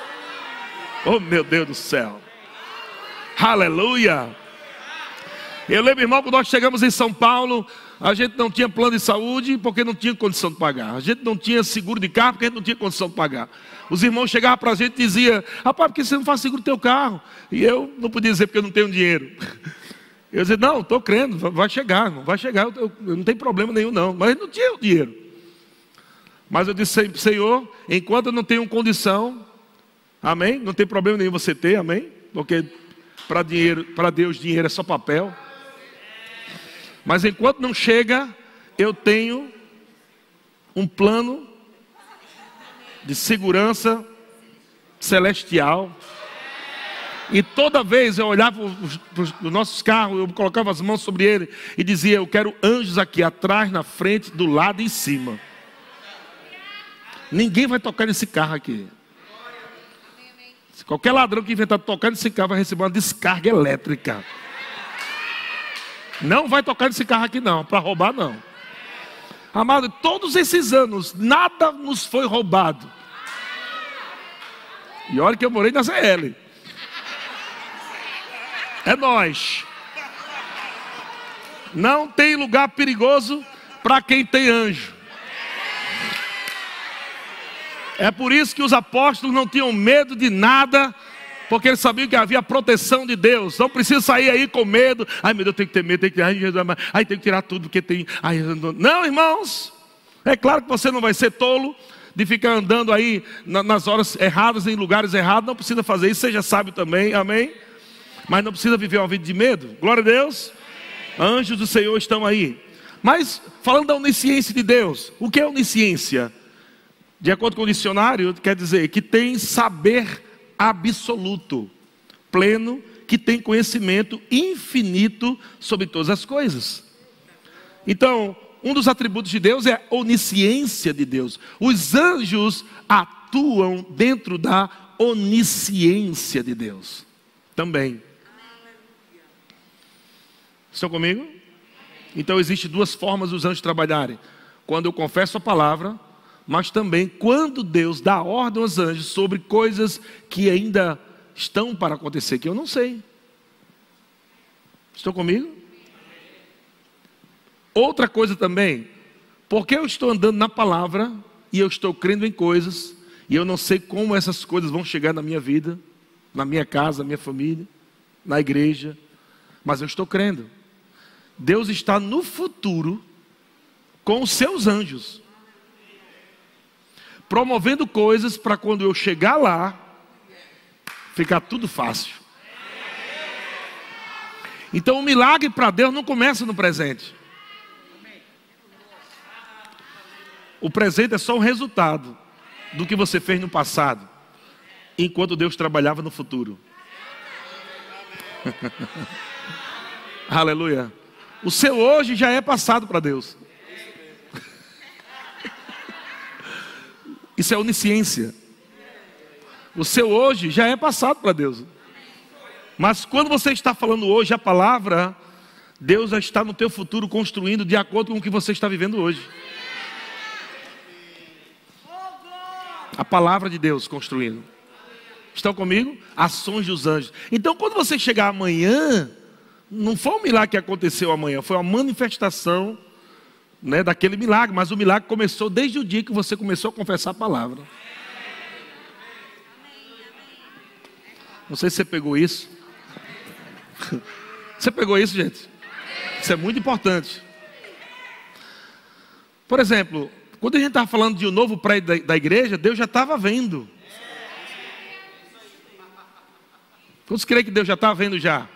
Oh meu Deus do céu. Aleluia. Eu lembro, irmão, quando nós chegamos em São Paulo, a gente não tinha plano de saúde porque não tinha condição de pagar. A gente não tinha seguro de carro porque a gente não tinha condição de pagar. Os irmãos chegavam para a gente e diziam: Rapaz, por que você não faz seguro do teu carro? E eu não podia dizer porque eu não tenho dinheiro. Eu dizia: Não, estou crendo, vai chegar, vai chegar, eu, não tem problema nenhum, não. Mas não tinha o dinheiro. Mas eu disse: Senhor, enquanto eu não tenho condição, amém? Não tem problema nenhum você ter, amém? Porque para dinheiro, para Deus, dinheiro é só papel. Mas enquanto não chega, eu tenho um plano de segurança celestial. E toda vez eu olhava para os nossos carros, eu colocava as mãos sobre ele e dizia: Eu quero anjos aqui atrás, na frente, do lado e em cima. Ninguém vai tocar nesse carro aqui. Se qualquer ladrão que inventar tocar nesse carro vai receber uma descarga elétrica. Não vai tocar nesse carro aqui, não, para roubar, não. Amado, todos esses anos, nada nos foi roubado. E olha que eu morei na ZL. É nós. Não tem lugar perigoso para quem tem anjo. É por isso que os apóstolos não tinham medo de nada, porque eles sabiam que havia proteção de Deus. Não precisa sair aí com medo. Ai, meu Deus, eu tenho que ter medo, tem que, ai, ai, tenho que tirar tudo porque tem. Ai, não, irmãos. É claro que você não vai ser tolo de ficar andando aí nas horas erradas, em lugares errados. Não precisa fazer isso, seja sábio também, amém? Mas não precisa viver uma vida de medo. Glória a Deus. Anjos do Senhor estão aí. Mas, falando da onisciência de Deus, o que é onisciência? De acordo com o dicionário, quer dizer que tem saber absoluto, pleno, que tem conhecimento infinito sobre todas as coisas. Então, um dos atributos de Deus é a onisciência de Deus. Os anjos atuam dentro da onisciência de Deus também. Estão comigo? Então existem duas formas dos anjos trabalharem. Quando eu confesso a palavra, mas também quando Deus dá ordem aos anjos sobre coisas que ainda estão para acontecer, que eu não sei. Estão comigo? Outra coisa também, porque eu estou andando na palavra e eu estou crendo em coisas, e eu não sei como essas coisas vão chegar na minha vida, na minha casa, na minha família, na igreja, mas eu estou crendo. Deus está no futuro com os seus anjos promovendo coisas para quando eu chegar lá, ficar tudo fácil. Então o milagre para Deus não começa no presente. O presente é só o resultado do que você fez no passado, enquanto Deus trabalhava no futuro. (laughs) Aleluia. O seu hoje já é passado para Deus. Isso é onisciência. O seu hoje já é passado para Deus. Mas quando você está falando hoje a palavra, Deus já está no teu futuro construindo de acordo com o que você está vivendo hoje. A palavra de Deus construindo. Estão comigo? Ações dos anjos. Então, quando você chegar amanhã, não foi um milagre que aconteceu amanhã, foi uma manifestação né, daquele milagre, mas o milagre começou desde o dia que você começou a confessar a palavra. Não sei se você pegou isso. (laughs) Você pegou isso, gente? Isso é muito importante. Por exemplo, quando a gente estava falando de um novo prédio da, igreja, Deus já estava vendo. Quantos creem que Deus já está vendo já?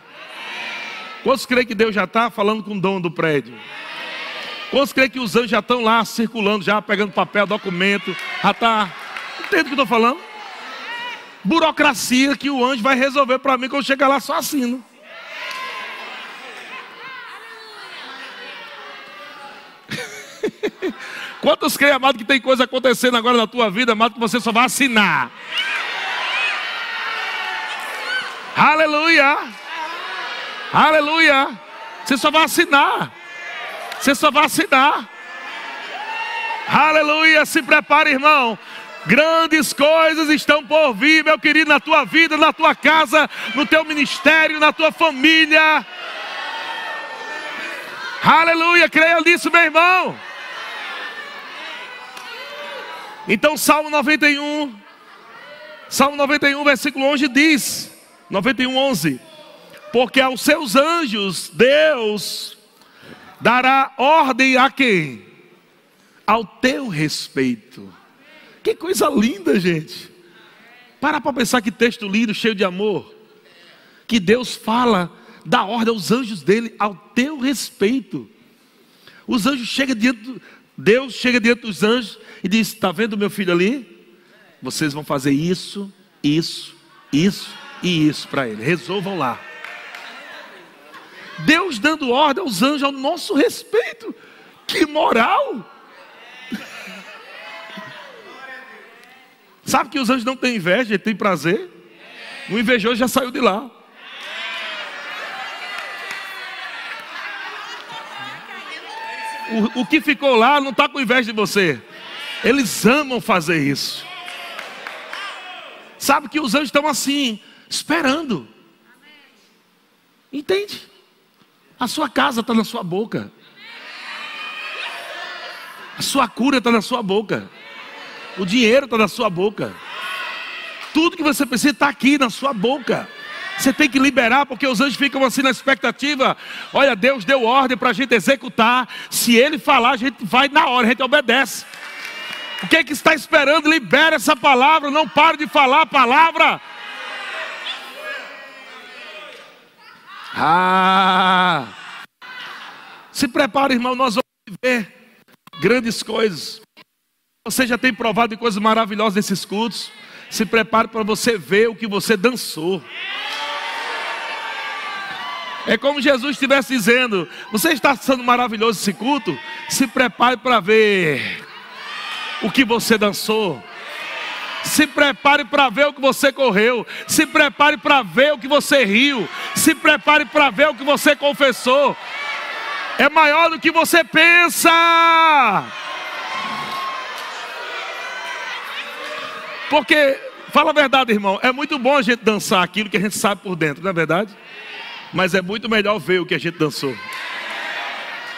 Quantos creem que Deus já está falando com o dono do prédio? Quantos creem que os anjos já estão lá circulando, já pegando papel, documento, já está. Entende o que eu estou falando? Burocracia que o anjo vai resolver para mim quando chegar lá só assino. (laughs) Quantos creem, amado, que tem coisa acontecendo agora na tua vida, amado, que você só vai assinar? Aleluia! Aleluia! Você só vai assinar. Você só vai assinar. Aleluia! Se prepare, irmão. Grandes coisas estão por vir, meu querido, na tua vida, na tua casa, no teu ministério, na tua família. Aleluia, creia nisso, meu irmão. Então, Salmo 91, Salmo 91, versículo 11 diz: 91, 11: Porque aos seus anjos Deus dará ordem a quem? Ao teu respeito. Que coisa linda, gente. Para para pensar que texto lindo, cheio de amor. Que Deus fala, dá ordem aos anjos dele ao teu respeito. Os anjos chegam diante, Deus chega diante dos anjos e diz: Está vendo meu filho ali? Vocês vão fazer isso, isso, isso e isso para ele. Resolvam lá. Deus dando ordem aos anjos ao nosso respeito. Que moral! Sabe que os anjos não têm inveja, têm prazer. O invejoso já saiu de lá. O, o que ficou lá não está com inveja de você. Eles amam fazer isso. Sabe que os anjos estão assim, esperando. Entende? A sua casa está na sua boca. A sua cura está na sua boca. O dinheiro está na sua boca. Tudo que você precisa está aqui na sua boca. Você tem que liberar, porque os anjos ficam assim na expectativa. Olha, Deus deu ordem para a gente executar. Se Ele falar, a gente vai na hora, a gente obedece. O que é que está esperando? Libera essa palavra, não pare de falar a palavra. Ah! Se prepare, irmão, nós vamos ver grandes coisas. Você já tem provado coisas maravilhosas nesses cultos. Se prepare para você ver o que você dançou. É como Jesus estivesse dizendo: Você está sendo maravilhoso esse culto? Se prepare para ver o que você dançou. Se prepare para ver o que você correu. Se prepare para ver o que você riu. Se prepare para ver o que você confessou. É maior do que você pensa. Porque, fala a verdade, irmão, é muito bom a gente dançar aquilo que a gente sabe por dentro, não é verdade? Mas é muito melhor ver o que a gente dançou.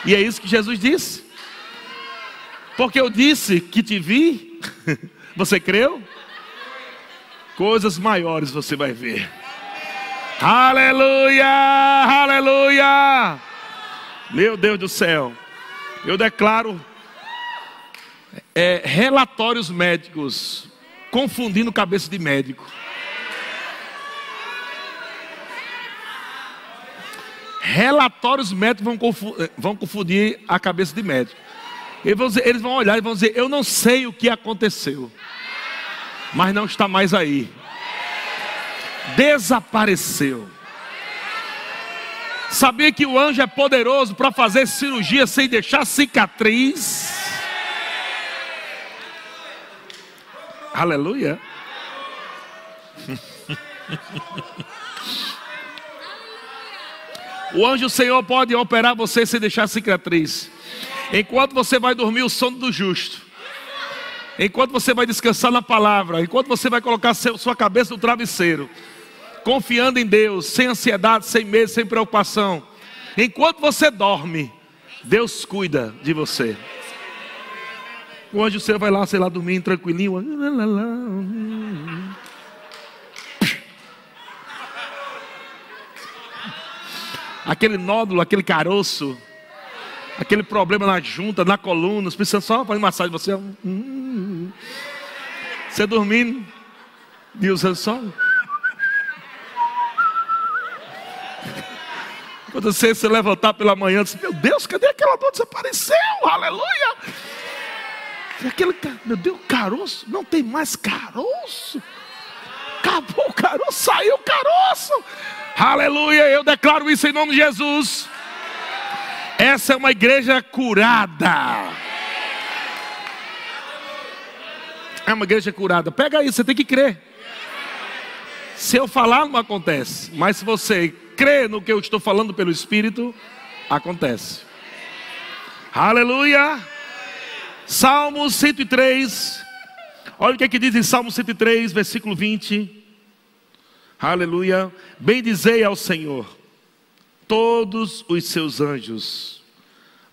E é isso que Jesus disse. Porque eu disse que te vi, (laughs) você creu? Coisas maiores você vai ver. Aleluia! Aleluia! Meu Deus do céu. Eu declaro é, relatórios médicos confundindo cabeça de médico. Relatórios médicos vão, vão confundir a cabeça de médico. Eles vão, dizer, eles vão olhar e vão dizer: Eu não sei o que aconteceu, mas não está mais aí. Desapareceu. Sabia que o anjo é poderoso para fazer cirurgia sem deixar cicatriz? Aleluia. (laughs) o anjo Senhor pode operar você sem deixar cicatriz. Enquanto você vai dormir o sono do justo. Enquanto você vai descansar na palavra. Enquanto você vai colocar sua cabeça no travesseiro. Confiando em Deus, sem ansiedade, sem medo, sem preocupação. Enquanto você dorme, Deus cuida de você. O anjo seu vai lá, sei lá, dormindo tranquilinho. Aquele nódulo, aquele caroço aquele problema na junta, na coluna, precisando só fazer massagem, você. Hum. Você dormindo, e usando só. Quando você se levantar pela manhã, diz, meu Deus, cadê aquela dor? Desapareceu, aleluia. E aquele, meu Deus, caroço, não tem mais caroço. Acabou o caroço, saiu o caroço. Aleluia, eu declaro isso em nome de Jesus. Essa é uma igreja curada. É uma igreja curada. Pega aí, você tem que crer. Se eu falar, não acontece. Mas se você crê no que eu estou falando pelo Espírito, acontece. Aleluia. Salmo 103. Olha o que, é que diz em Salmo 103, versículo 20. Aleluia. Bendizei ao Senhor todos os seus anjos,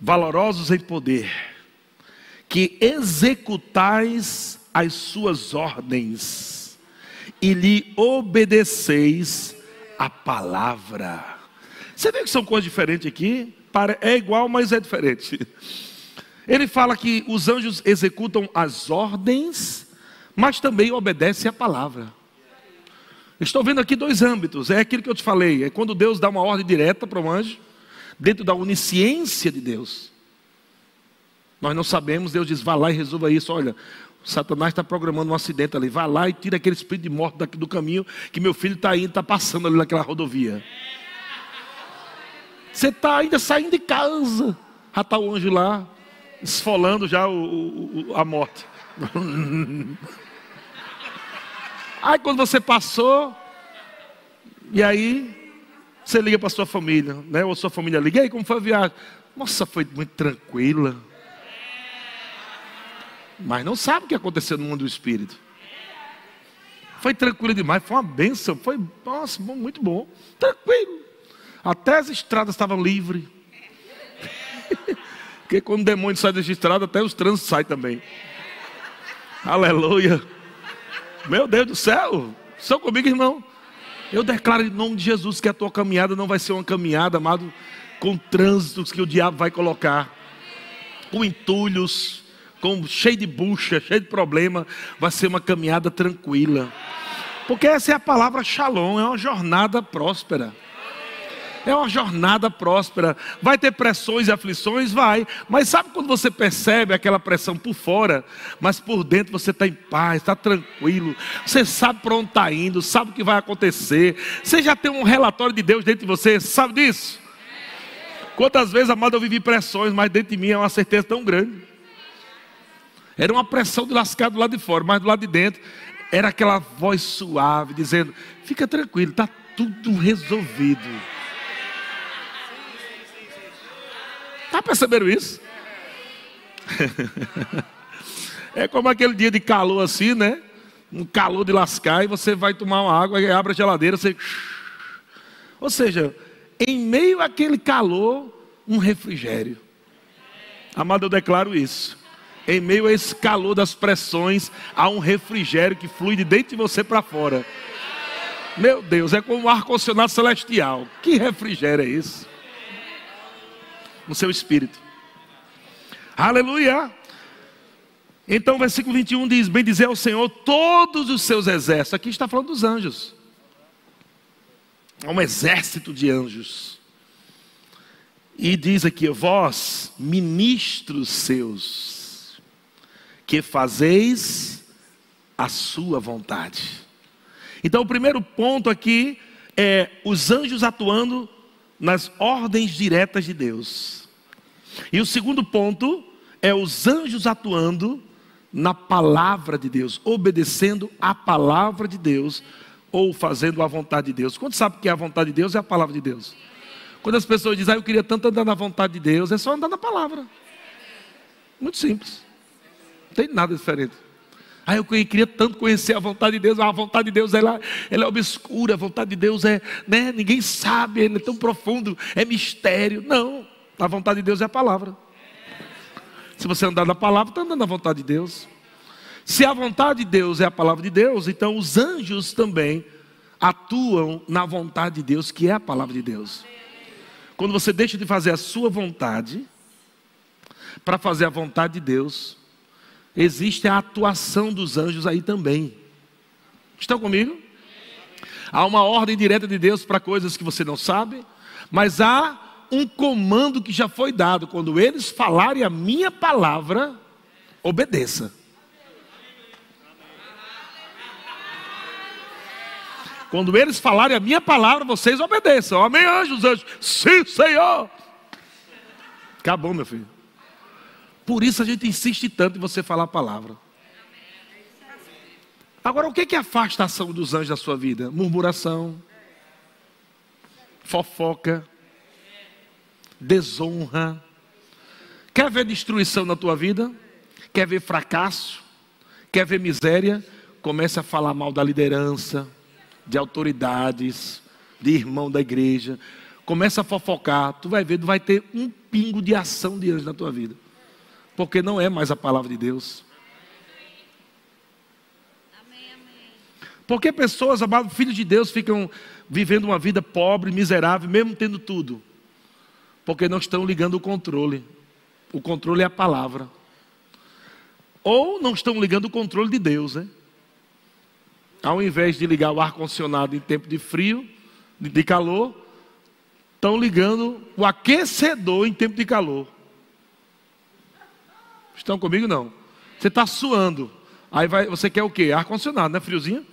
valorosos em poder, que executais as suas ordens e lhe obedeceis a palavra. Você vê que são coisas diferentes aqui? É igual, mas é diferente. Ele fala que os anjos executam as ordens, mas também obedecem a palavra. Estou vendo aqui dois âmbitos. É aquilo que eu te falei. É quando Deus dá uma ordem direta para um anjo, dentro da onisciência de Deus. Nós não sabemos, Deus diz, vá lá e resolva isso. Olha, Satanás está programando um acidente ali. Vá lá e tira aquele espírito de morte do caminho, que meu filho está indo, está passando ali naquela rodovia. Você está ainda saindo de casa. Já está o anjo lá, esfolando já o, o, a morte. (laughs) Aí quando você passou, e aí você liga para sua família, né? Ou sua família liga, e aí como foi a viagem? Nossa, foi muito tranquila. Mas não sabe o que aconteceu no mundo do espírito. Foi tranquilo demais, foi uma benção, foi, nossa, muito bom, tranquilo. Até as estradas estavam livres. (laughs) Porque quando o demônio sai das estradas, até os trânsitos saem também. Aleluia. Meu Deus do céu. Estão comigo, irmão? Eu declaro em nome de Jesus que a tua caminhada não vai ser uma caminhada, amado, com trânsitos que o diabo vai colocar, com entulhos, com cheio de bucha, cheio de problema. Vai ser uma caminhada tranquila. Porque essa é a palavra shalom, é uma jornada próspera. É uma jornada próspera. Vai ter pressões e aflições? Vai. Mas sabe quando você percebe aquela pressão por fora, mas por dentro você está em paz, está tranquilo. Você sabe para onde está indo, sabe o que vai acontecer. Você já tem um relatório de Deus dentro de você, sabe disso? Quantas vezes, amado, eu vivi pressões, mas dentro de mim é uma certeza tão grande. Era uma pressão de lascar do lado de fora, mas do lado de dentro era aquela voz suave dizendo: Fica tranquilo, está tudo resolvido. Está percebendo isso? é como aquele dia de calor assim, né? Um calor de lascar, e você vai tomar uma água, e abre a geladeira, você. Ou seja, em meio àquele calor, um refrigério. Amado, eu declaro isso. Em meio a esse calor das pressões, há um refrigério que flui de dentro de você para fora. Meu Deus, é como um ar-condicionado celestial. Que refrigério é isso? No seu espírito. Aleluia! Então, versículo 21 diz: Bem dizer ao Senhor todos os seus exércitos. Aqui está falando dos anjos. É um exército de anjos. E diz aqui: Vós, ministros seus, que fazeis a sua vontade. Então, o primeiro ponto aqui é os anjos atuando nas ordens diretas de Deus. E o segundo ponto é os anjos atuando na palavra de Deus, obedecendo a palavra de Deus ou fazendo a vontade de Deus. Quando sabe que é a vontade de Deus é a palavra de Deus. Quando as pessoas dizem, ah, eu queria tanto andar na vontade de Deus, é só andar na palavra. Muito simples. Não tem nada diferente. Ah, eu queria tanto conhecer a vontade de Deus. Ah, a vontade de Deus ela, ela é obscura, a vontade de Deus é, né, ninguém sabe, é tão profundo, é mistério. Não, a vontade de Deus é a palavra. Se você andar na palavra, está andando na vontade de Deus. Se a vontade de Deus é a palavra de Deus, então os anjos também atuam na vontade de Deus, que é a palavra de Deus. Quando você deixa de fazer a sua vontade para fazer a vontade de Deus, existe a atuação dos anjos aí também. Estão comigo? Há uma ordem direta de Deus para coisas que você não sabe, Mas há um comando que já foi dado: quando eles falarem a minha palavra, obedeça. Quando eles falarem a minha palavra, vocês obedeçam. Amém, anjos, anjos. Sim, Senhor. Acabou, meu filho. Por isso a gente insiste tanto em você falar a palavra. Agora, o que, que afasta a ação dos anjos da sua vida? Murmuração, fofoca, desonra. Quer ver destruição na tua vida? Quer ver fracasso? Quer ver miséria? Comece a falar mal da liderança, de autoridades, de irmão da igreja. Começa a fofocar, tu vai ver, tu vai ter um pingo de ação de anjo na tua vida. Porque não é mais a palavra de Deus. Porque pessoas, amados filhos de Deus, ficam vivendo uma vida pobre, miserável, mesmo tendo tudo? Porque não estão ligando o controle. O controle é a palavra. Ou não estão ligando o controle de Deus, né? Ao invés de ligar o ar-condicionado em tempo de frio, de calor, estão ligando o aquecedor em tempo de calor. Estão comigo não? Você está suando. Aí vai, você quer o quê? Ar-condicionado, né? Friozinho?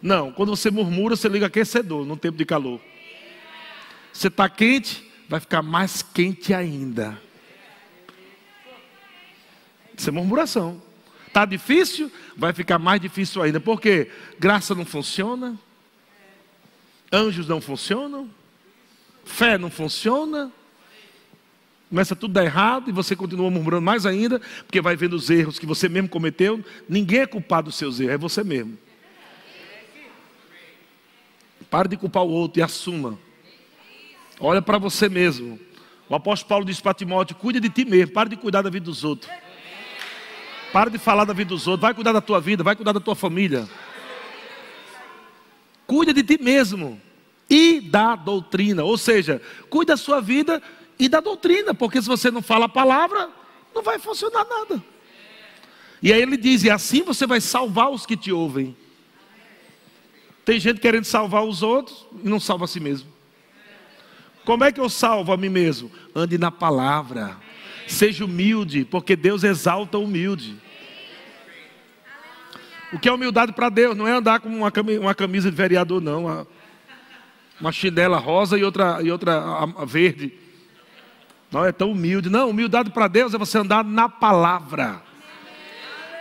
Não, quando você murmura, você liga aquecedor no tempo de calor. Você está quente, vai ficar mais quente ainda. Isso é murmuração. Está difícil, vai ficar mais difícil ainda. Porque graça não funciona, anjos não funcionam, fé não funciona. Começa tudo a dar errado e você continua murmurando mais ainda, porque vai vendo os erros que você mesmo cometeu. Ninguém é culpado dos seus erros, é você mesmo. Pare de culpar o outro e assuma. Olha para você mesmo. O apóstolo Paulo disse para Timóteo: cuida de ti mesmo, pare de cuidar da vida dos outros. Pare de falar da vida dos outros, vai cuidar da tua vida, vai cuidar da tua família. Cuida de ti mesmo e da doutrina, ou seja, cuida da sua vida e da doutrina, porque se você não fala a palavra, não vai funcionar nada. E aí ele diz: e assim você vai salvar os que te ouvem. Tem gente querendo salvar os outros e não salva a si mesmo. Como é que eu salvo a mim mesmo? Ande na palavra. Seja humilde, porque Deus exalta o humilde. O que é humildade para Deus? Não é andar com uma camisa de vereador, não. Uma, uma chinela rosa e outra, e outra verde. Não é tão humilde. Não, humildade para Deus é você andar na palavra.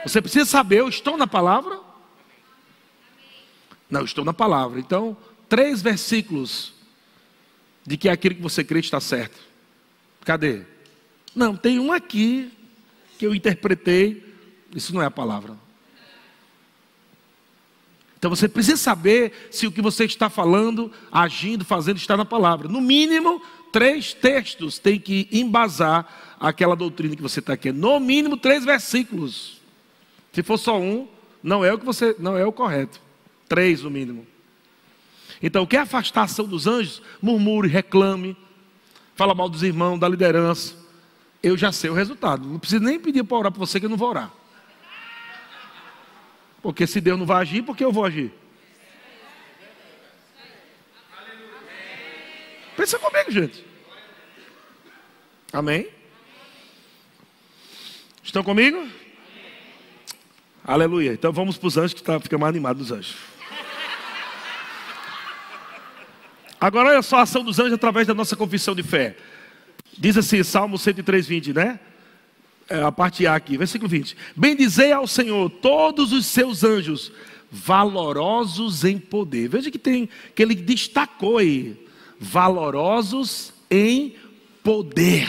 Você precisa saber, eu estou na palavra? Não, estou na palavra. Então, três versículos de que aquilo que você crê está certo. Cadê? Não, tem um aqui que eu interpretei. Isso não é a palavra. Então você precisa saber se o que você está falando, agindo, fazendo está na palavra. No mínimo, três textos tem que embasar aquela doutrina que você está aqui. No mínimo, três versículos. Se for só um, não é o que você, não é o correto. Três no mínimo. Então, quer afastar a ação dos anjos? Murmure, reclame, fala mal dos irmãos, da liderança. Eu já sei o resultado. Não preciso nem pedir para orar para você que eu não vou orar. Porque se Deus não vai agir, por que eu vou agir? Pensa comigo, gente. Amém? Estão comigo? Aleluia. Então vamos para os anjos que tá, fica mais animado dos anjos. Agora olha só a ação dos anjos através da nossa confissão de fé. Diz assim, Salmo 103, 20, né? É, a parte A aqui, versículo 20. Bendizei ao Senhor todos os seus anjos, valorosos em poder. Veja que tem, que ele destacou aí, valorosos em poder.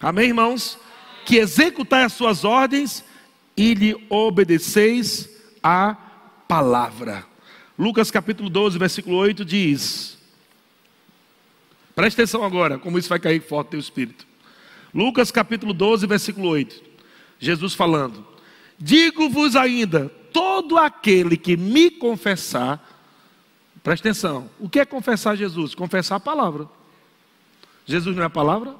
Amém, irmãos? Que executai as suas ordens e lhe obedeceis a palavra. Lucas capítulo 12, versículo 8 diz: Preste atenção agora, como isso vai cair forte no teu espírito. Lucas capítulo 12, versículo 8. Jesus falando: Digo-vos ainda, todo aquele que me confessar, preste atenção, o que é confessar Jesus? Confessar a palavra. Jesus não é a palavra?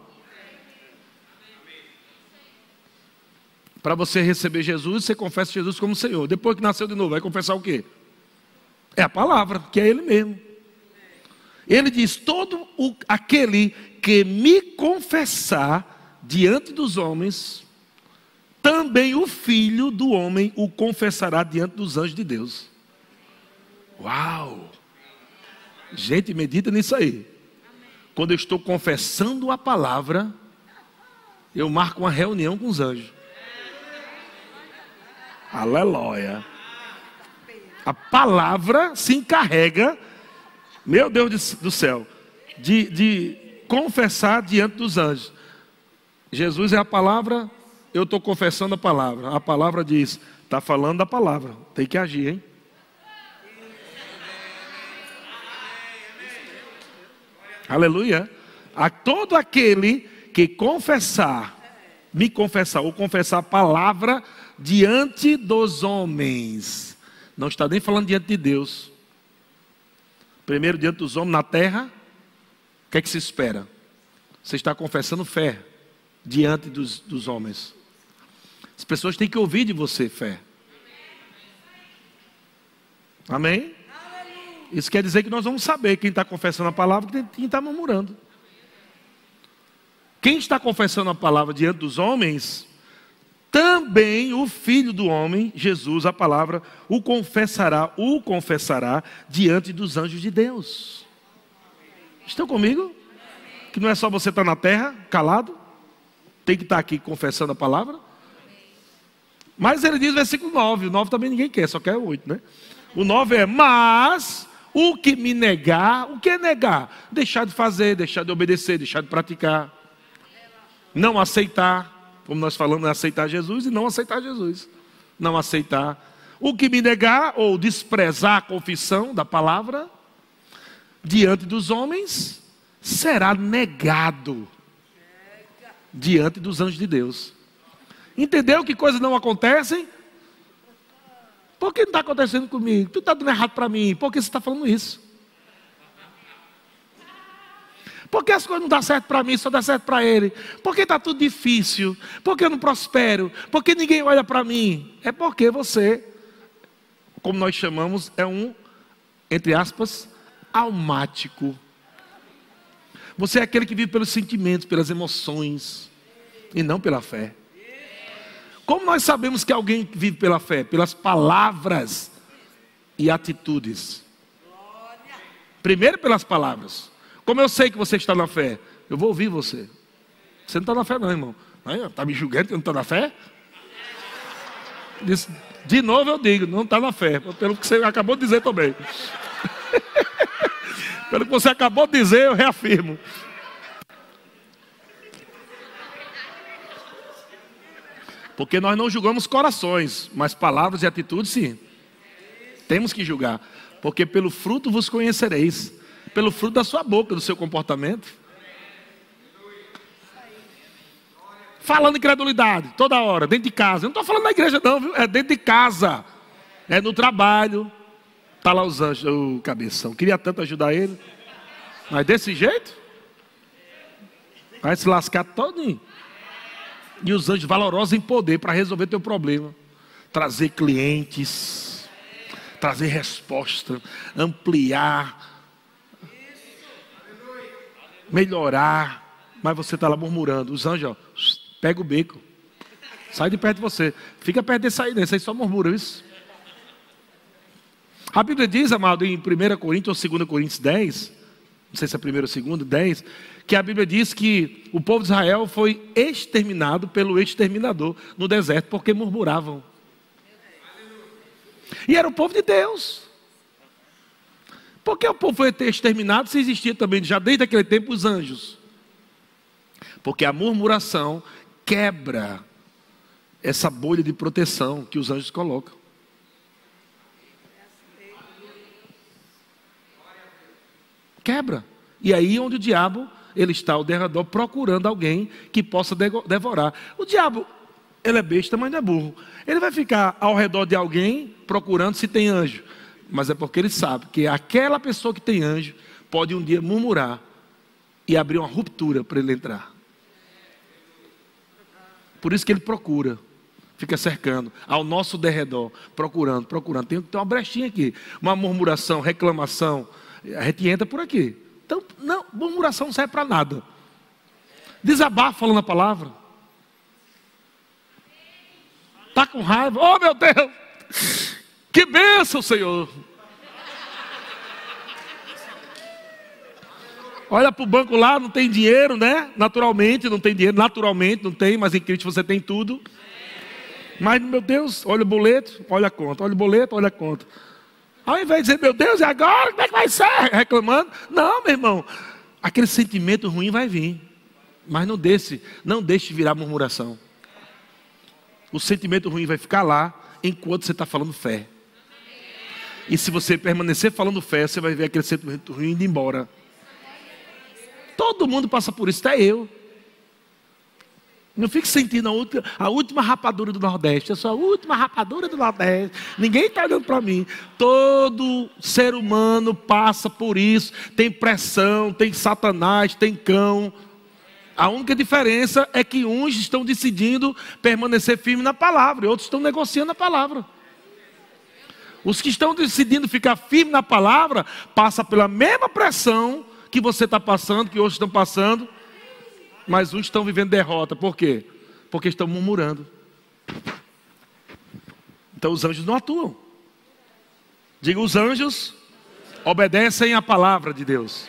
Para você receber Jesus, você confessa Jesus como Senhor. Depois que nasceu de novo, vai confessar o quê? É a palavra, que é Ele mesmo. Ele diz: todo o, aquele que me confessar diante dos homens, também o filho do homem o confessará diante dos anjos de Deus. Uau! Gente, medita nisso aí. Quando eu estou confessando a palavra, eu marco uma reunião com os anjos. Aleluia. A palavra se encarrega, meu Deus do céu, de, de confessar diante dos anjos. Jesus é a palavra, eu estou confessando a palavra. A palavra diz, está falando da palavra, tem que agir, hein? Aleluia. A todo aquele que confessar, me confessar, ou confessar a palavra diante dos homens. Não está nem falando diante de Deus. Primeiro diante dos homens na terra, o que é que se espera? Você está confessando fé diante dos, dos homens. As pessoas têm que ouvir de você fé. Amém? Isso quer dizer que nós vamos saber quem está confessando a palavra e quem está murmurando. Quem está confessando a palavra diante dos homens, também o filho do homem, Jesus, a palavra, o confessará, o confessará diante dos anjos de Deus. Estão comigo? Que não é só você estar na terra, calado, tem que estar aqui confessando a palavra. Mas ele diz versículo 9, o 9 também ninguém quer, só quer o 8, né? O 9 é, mas o que me negar, o que é negar? Deixar de fazer, deixar de obedecer, deixar de praticar. Não aceitar, como nós falamos, aceitar Jesus e não aceitar Jesus. Não aceitar. O que me negar ou desprezar a confissão da palavra diante dos homens será negado diante dos anjos de Deus. Entendeu que coisas não acontecem? Por que não está acontecendo comigo? Tudo está dando errado para mim. Por que você está falando isso? Por que as coisas não dão certo para mim, só dá certo para ele? Por que está tudo difícil? Por que eu não prospero? Por que ninguém olha para mim? É porque você, como nós chamamos, é um, entre aspas, almático. Você é aquele que vive pelos sentimentos, pelas emoções, e não pela fé. Como nós sabemos que alguém vive pela fé? Pelas palavras e atitudes. Primeiro pelas palavras. Como eu sei que você está na fé? Eu vou ouvir você. Você não está na fé, não, irmão. Está me julgando que eu não estou na fé? De novo eu digo, não está na fé. Pelo que você acabou de dizer também. (laughs) Pelo que você acabou de dizer, eu reafirmo. Porque nós não julgamos corações, mas palavras e atitudes sim. Temos que julgar. Porque pelo fruto vos conhecereis. Pelo fruto da sua boca, do seu comportamento. Falando incredulidade, toda hora, dentro de casa. Eu não estou falando na igreja, não, viu? É dentro de casa. É no trabalho. Está lá os anjos, o cabeção. Queria tanto ajudar ele. Mas desse jeito, vai se lascar todinho e os anjos valorosos em poder para resolver teu problema, trazer clientes, trazer resposta, ampliar, melhorar. Mas você está lá murmurando. Os anjos, ó, pega o beco, sai de perto de você, fica perto desse aí, desse aí só murmura isso. A Bíblia diz, amado, em 1 Coríntios ou 2 Coríntios 10, não sei se é 1 ou 2, 10, que a Bíblia diz que o povo de Israel foi exterminado pelo exterminador no deserto porque murmuravam. E era o povo de Deus. Por que o povo foi exterminado se existia também, já desde aquele tempo, os anjos? Porque a murmuração quebra essa bolha de proteção que os anjos colocam. Quebra. E aí onde o diabo ele está ao derredor procurando alguém que possa devorar. O diabo, ele é besta, mas não é burro. Ele vai ficar ao redor de alguém procurando se tem anjo. Mas é porque ele sabe que aquela pessoa que tem anjo pode um dia murmurar e abrir uma ruptura para ele entrar. Por isso que ele procura, fica cercando ao nosso derredor, procurando, procurando. Tem, tem uma brechinha aqui, uma murmuração, reclamação. A gente entra por aqui. Então, não, murmuração não serve para nada. Desabafa falando a palavra. Está com raiva. Oh meu Deus! Que bênção, Senhor! Olha para o banco lá, não tem dinheiro, né? Naturalmente, não tem dinheiro, naturalmente não tem, mas em Cristo você tem tudo. Mas, meu Deus, olha o boleto, olha a conta, olha o boleto, olha a conta. Ao invés de dizer, meu Deus, e agora? Como é que vai ser? Reclamando. Não, meu irmão. Aquele sentimento ruim vai vir. Mas não deixe, não deixe virar murmuração. O sentimento ruim vai ficar lá enquanto você está falando fé. E se você permanecer falando fé, você vai ver aquele sentimento ruim indo embora. Todo mundo passa por isso, até eu. Não fique sentindo a última, a última rapadura do Nordeste. Eu sou a última rapadura do Nordeste. Ninguém está olhando para mim. Todo ser humano passa por isso. Tem pressão, tem satanás, tem cão. A única diferença é que uns estão decidindo permanecer firme na palavra e outros estão negociando a palavra. Os que estão decidindo ficar firme na palavra passam pela mesma pressão que você está passando, que outros estão passando, mas uns estão vivendo derrota. Por quê? Porque estão murmurando. Então os anjos não atuam. Diga, os anjos obedecem à palavra de Deus.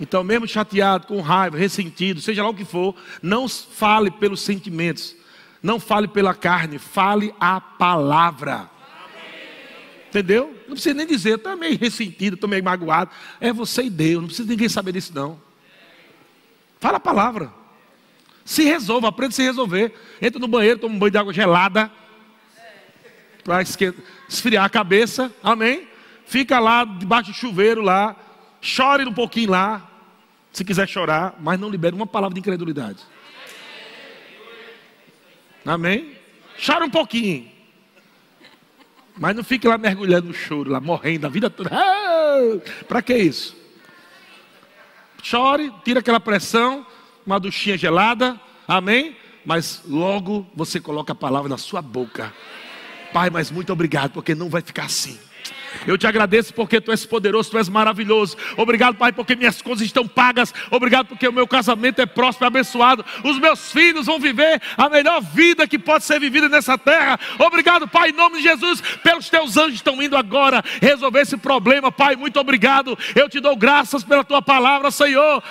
Então, mesmo chateado, com raiva, ressentido, seja lá o que for, não fale pelos sentimentos, não fale pela carne, fale a palavra. Entendeu? Não precisa nem dizer, estou meio ressentido, estou meio magoado. É você e Deus, não precisa ninguém saber disso, não. Fala a palavra. Se resolva, aprenda a se resolver. Entra no banheiro, toma um banho de água gelada. Para esfriar a cabeça. Amém? Fica lá debaixo do chuveiro lá. Chore um pouquinho lá. Se quiser chorar, mas não libere uma palavra de incredulidade. Amém? Chora um pouquinho. Mas não fique lá mergulhando no choro, lá morrendo a vida toda. Ah, Para que isso? Chore, tira aquela pressão, uma duchinha gelada, amém? Mas logo você coloca a palavra na sua boca. Pai, mas muito obrigado, porque não vai ficar assim. Eu te agradeço porque tu és poderoso, tu és maravilhoso. Obrigado, Pai, porque minhas coisas estão pagas. Obrigado porque o meu casamento é próspero e abençoado. Os meus filhos vão viver a melhor vida que pode ser vivida nessa terra. Obrigado, Pai, em nome de Jesus, pelos teus anjos estão indo agora resolver esse problema. Pai, muito obrigado. Eu te dou graças pela tua palavra, Senhor.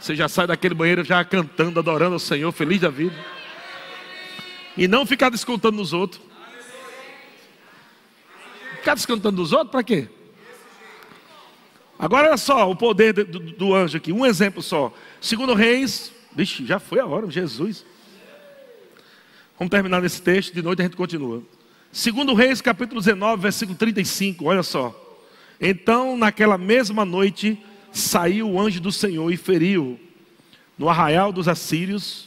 Você já sai daquele banheiro já cantando, adorando o Senhor, feliz da vida. E não ficar descontando nos outros. Ficar descontando dos outros para quê? Agora olha só o poder do, do, anjo aqui, um exemplo só. Segundo Reis, vixe, já foi a hora, Jesus. Vamos terminar nesse texto, de noite a gente continua. Segundo Reis, capítulo 19, versículo 35, olha só. Então, naquela mesma noite, saiu o anjo do Senhor e feriu no arraial dos assírios,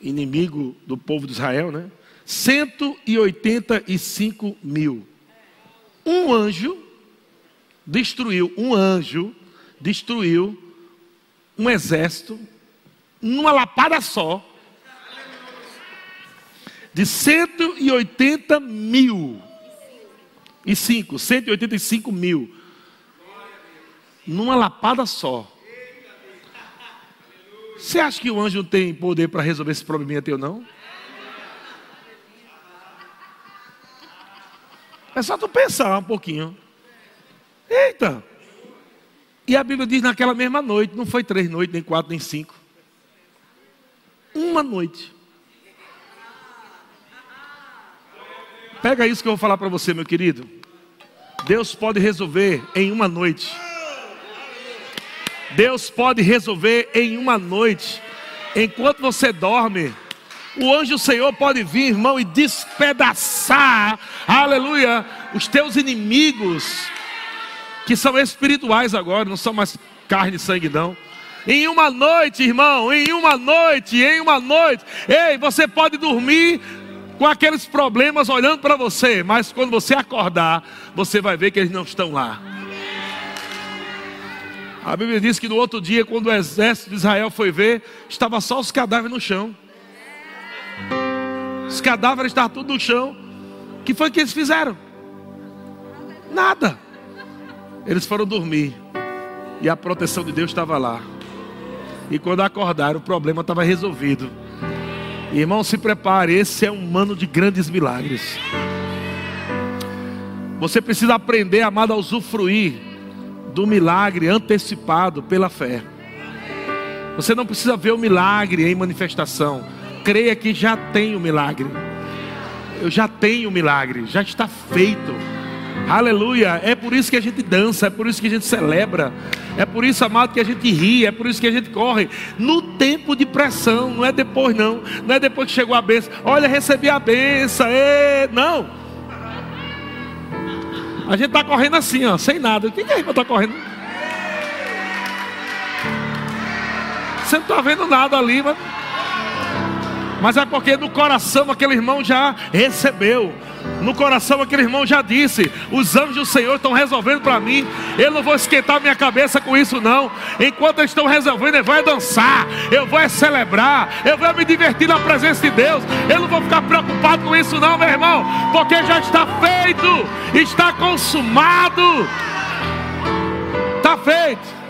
inimigo do povo de Israel, né? 185 mil. Um anjo destruiu, um anjo destruiu um exército numa lapada só de 180 mil e cinco, 185 mil numa lapada só. Você acha que o anjo tem poder para resolver esse probleminha teu não? É só tu pensar um pouquinho. Eita! E a Bíblia diz naquela mesma noite, não foi três noites, nem quatro, nem cinco. Uma noite. Pega isso que eu vou falar para você, meu querido. Deus pode resolver em uma noite. Deus pode resolver em uma noite. Enquanto você dorme, o anjo do Senhor pode vir, irmão, e despedaçar, aleluia, os teus inimigos, que são espirituais agora, não são mais carne e sangue, não. Em uma noite, irmão, em uma noite, em uma noite, ei, você pode dormir com aqueles problemas olhando para você, mas quando você acordar, você vai ver que eles não estão lá. A Bíblia diz que no outro dia, quando o exército de Israel foi ver, estava só os cadáveres no chão. Os cadáveres estavam tudo no chão. O que foi que eles fizeram? Nada. Eles foram dormir. E a proteção de Deus estava lá. E quando acordaram, o problema estava resolvido. Irmão, se prepare, esse é um ano de grandes milagres. Você precisa aprender, amado, a usufruir do milagre antecipado pela fé. Você não precisa ver o milagre em manifestação. Creia que já tem o milagre. Eu já tenho o milagre, já está feito. Aleluia. É por isso que a gente dança, é por isso que a gente celebra, é por isso, amado, que a gente ri, é por isso que a gente corre. No tempo de pressão, não é depois, não. Não é depois que chegou a benção. Olha, recebi a benção. Ê, não. A gente está correndo assim, ó, sem nada. O que, que está correndo? Você não está vendo nada ali, mas. Mas é porque no coração aquele irmão já recebeu. No coração aquele irmão já disse: Os anjos do Senhor estão resolvendo para mim. Eu não vou esquentar minha cabeça com isso, não. Enquanto eles estão resolvendo, eu vou dançar, eu vou celebrar, eu vou me divertir na presença de Deus. Eu não vou ficar preocupado com isso, não, meu irmão, porque já está feito, está consumado. Está feito.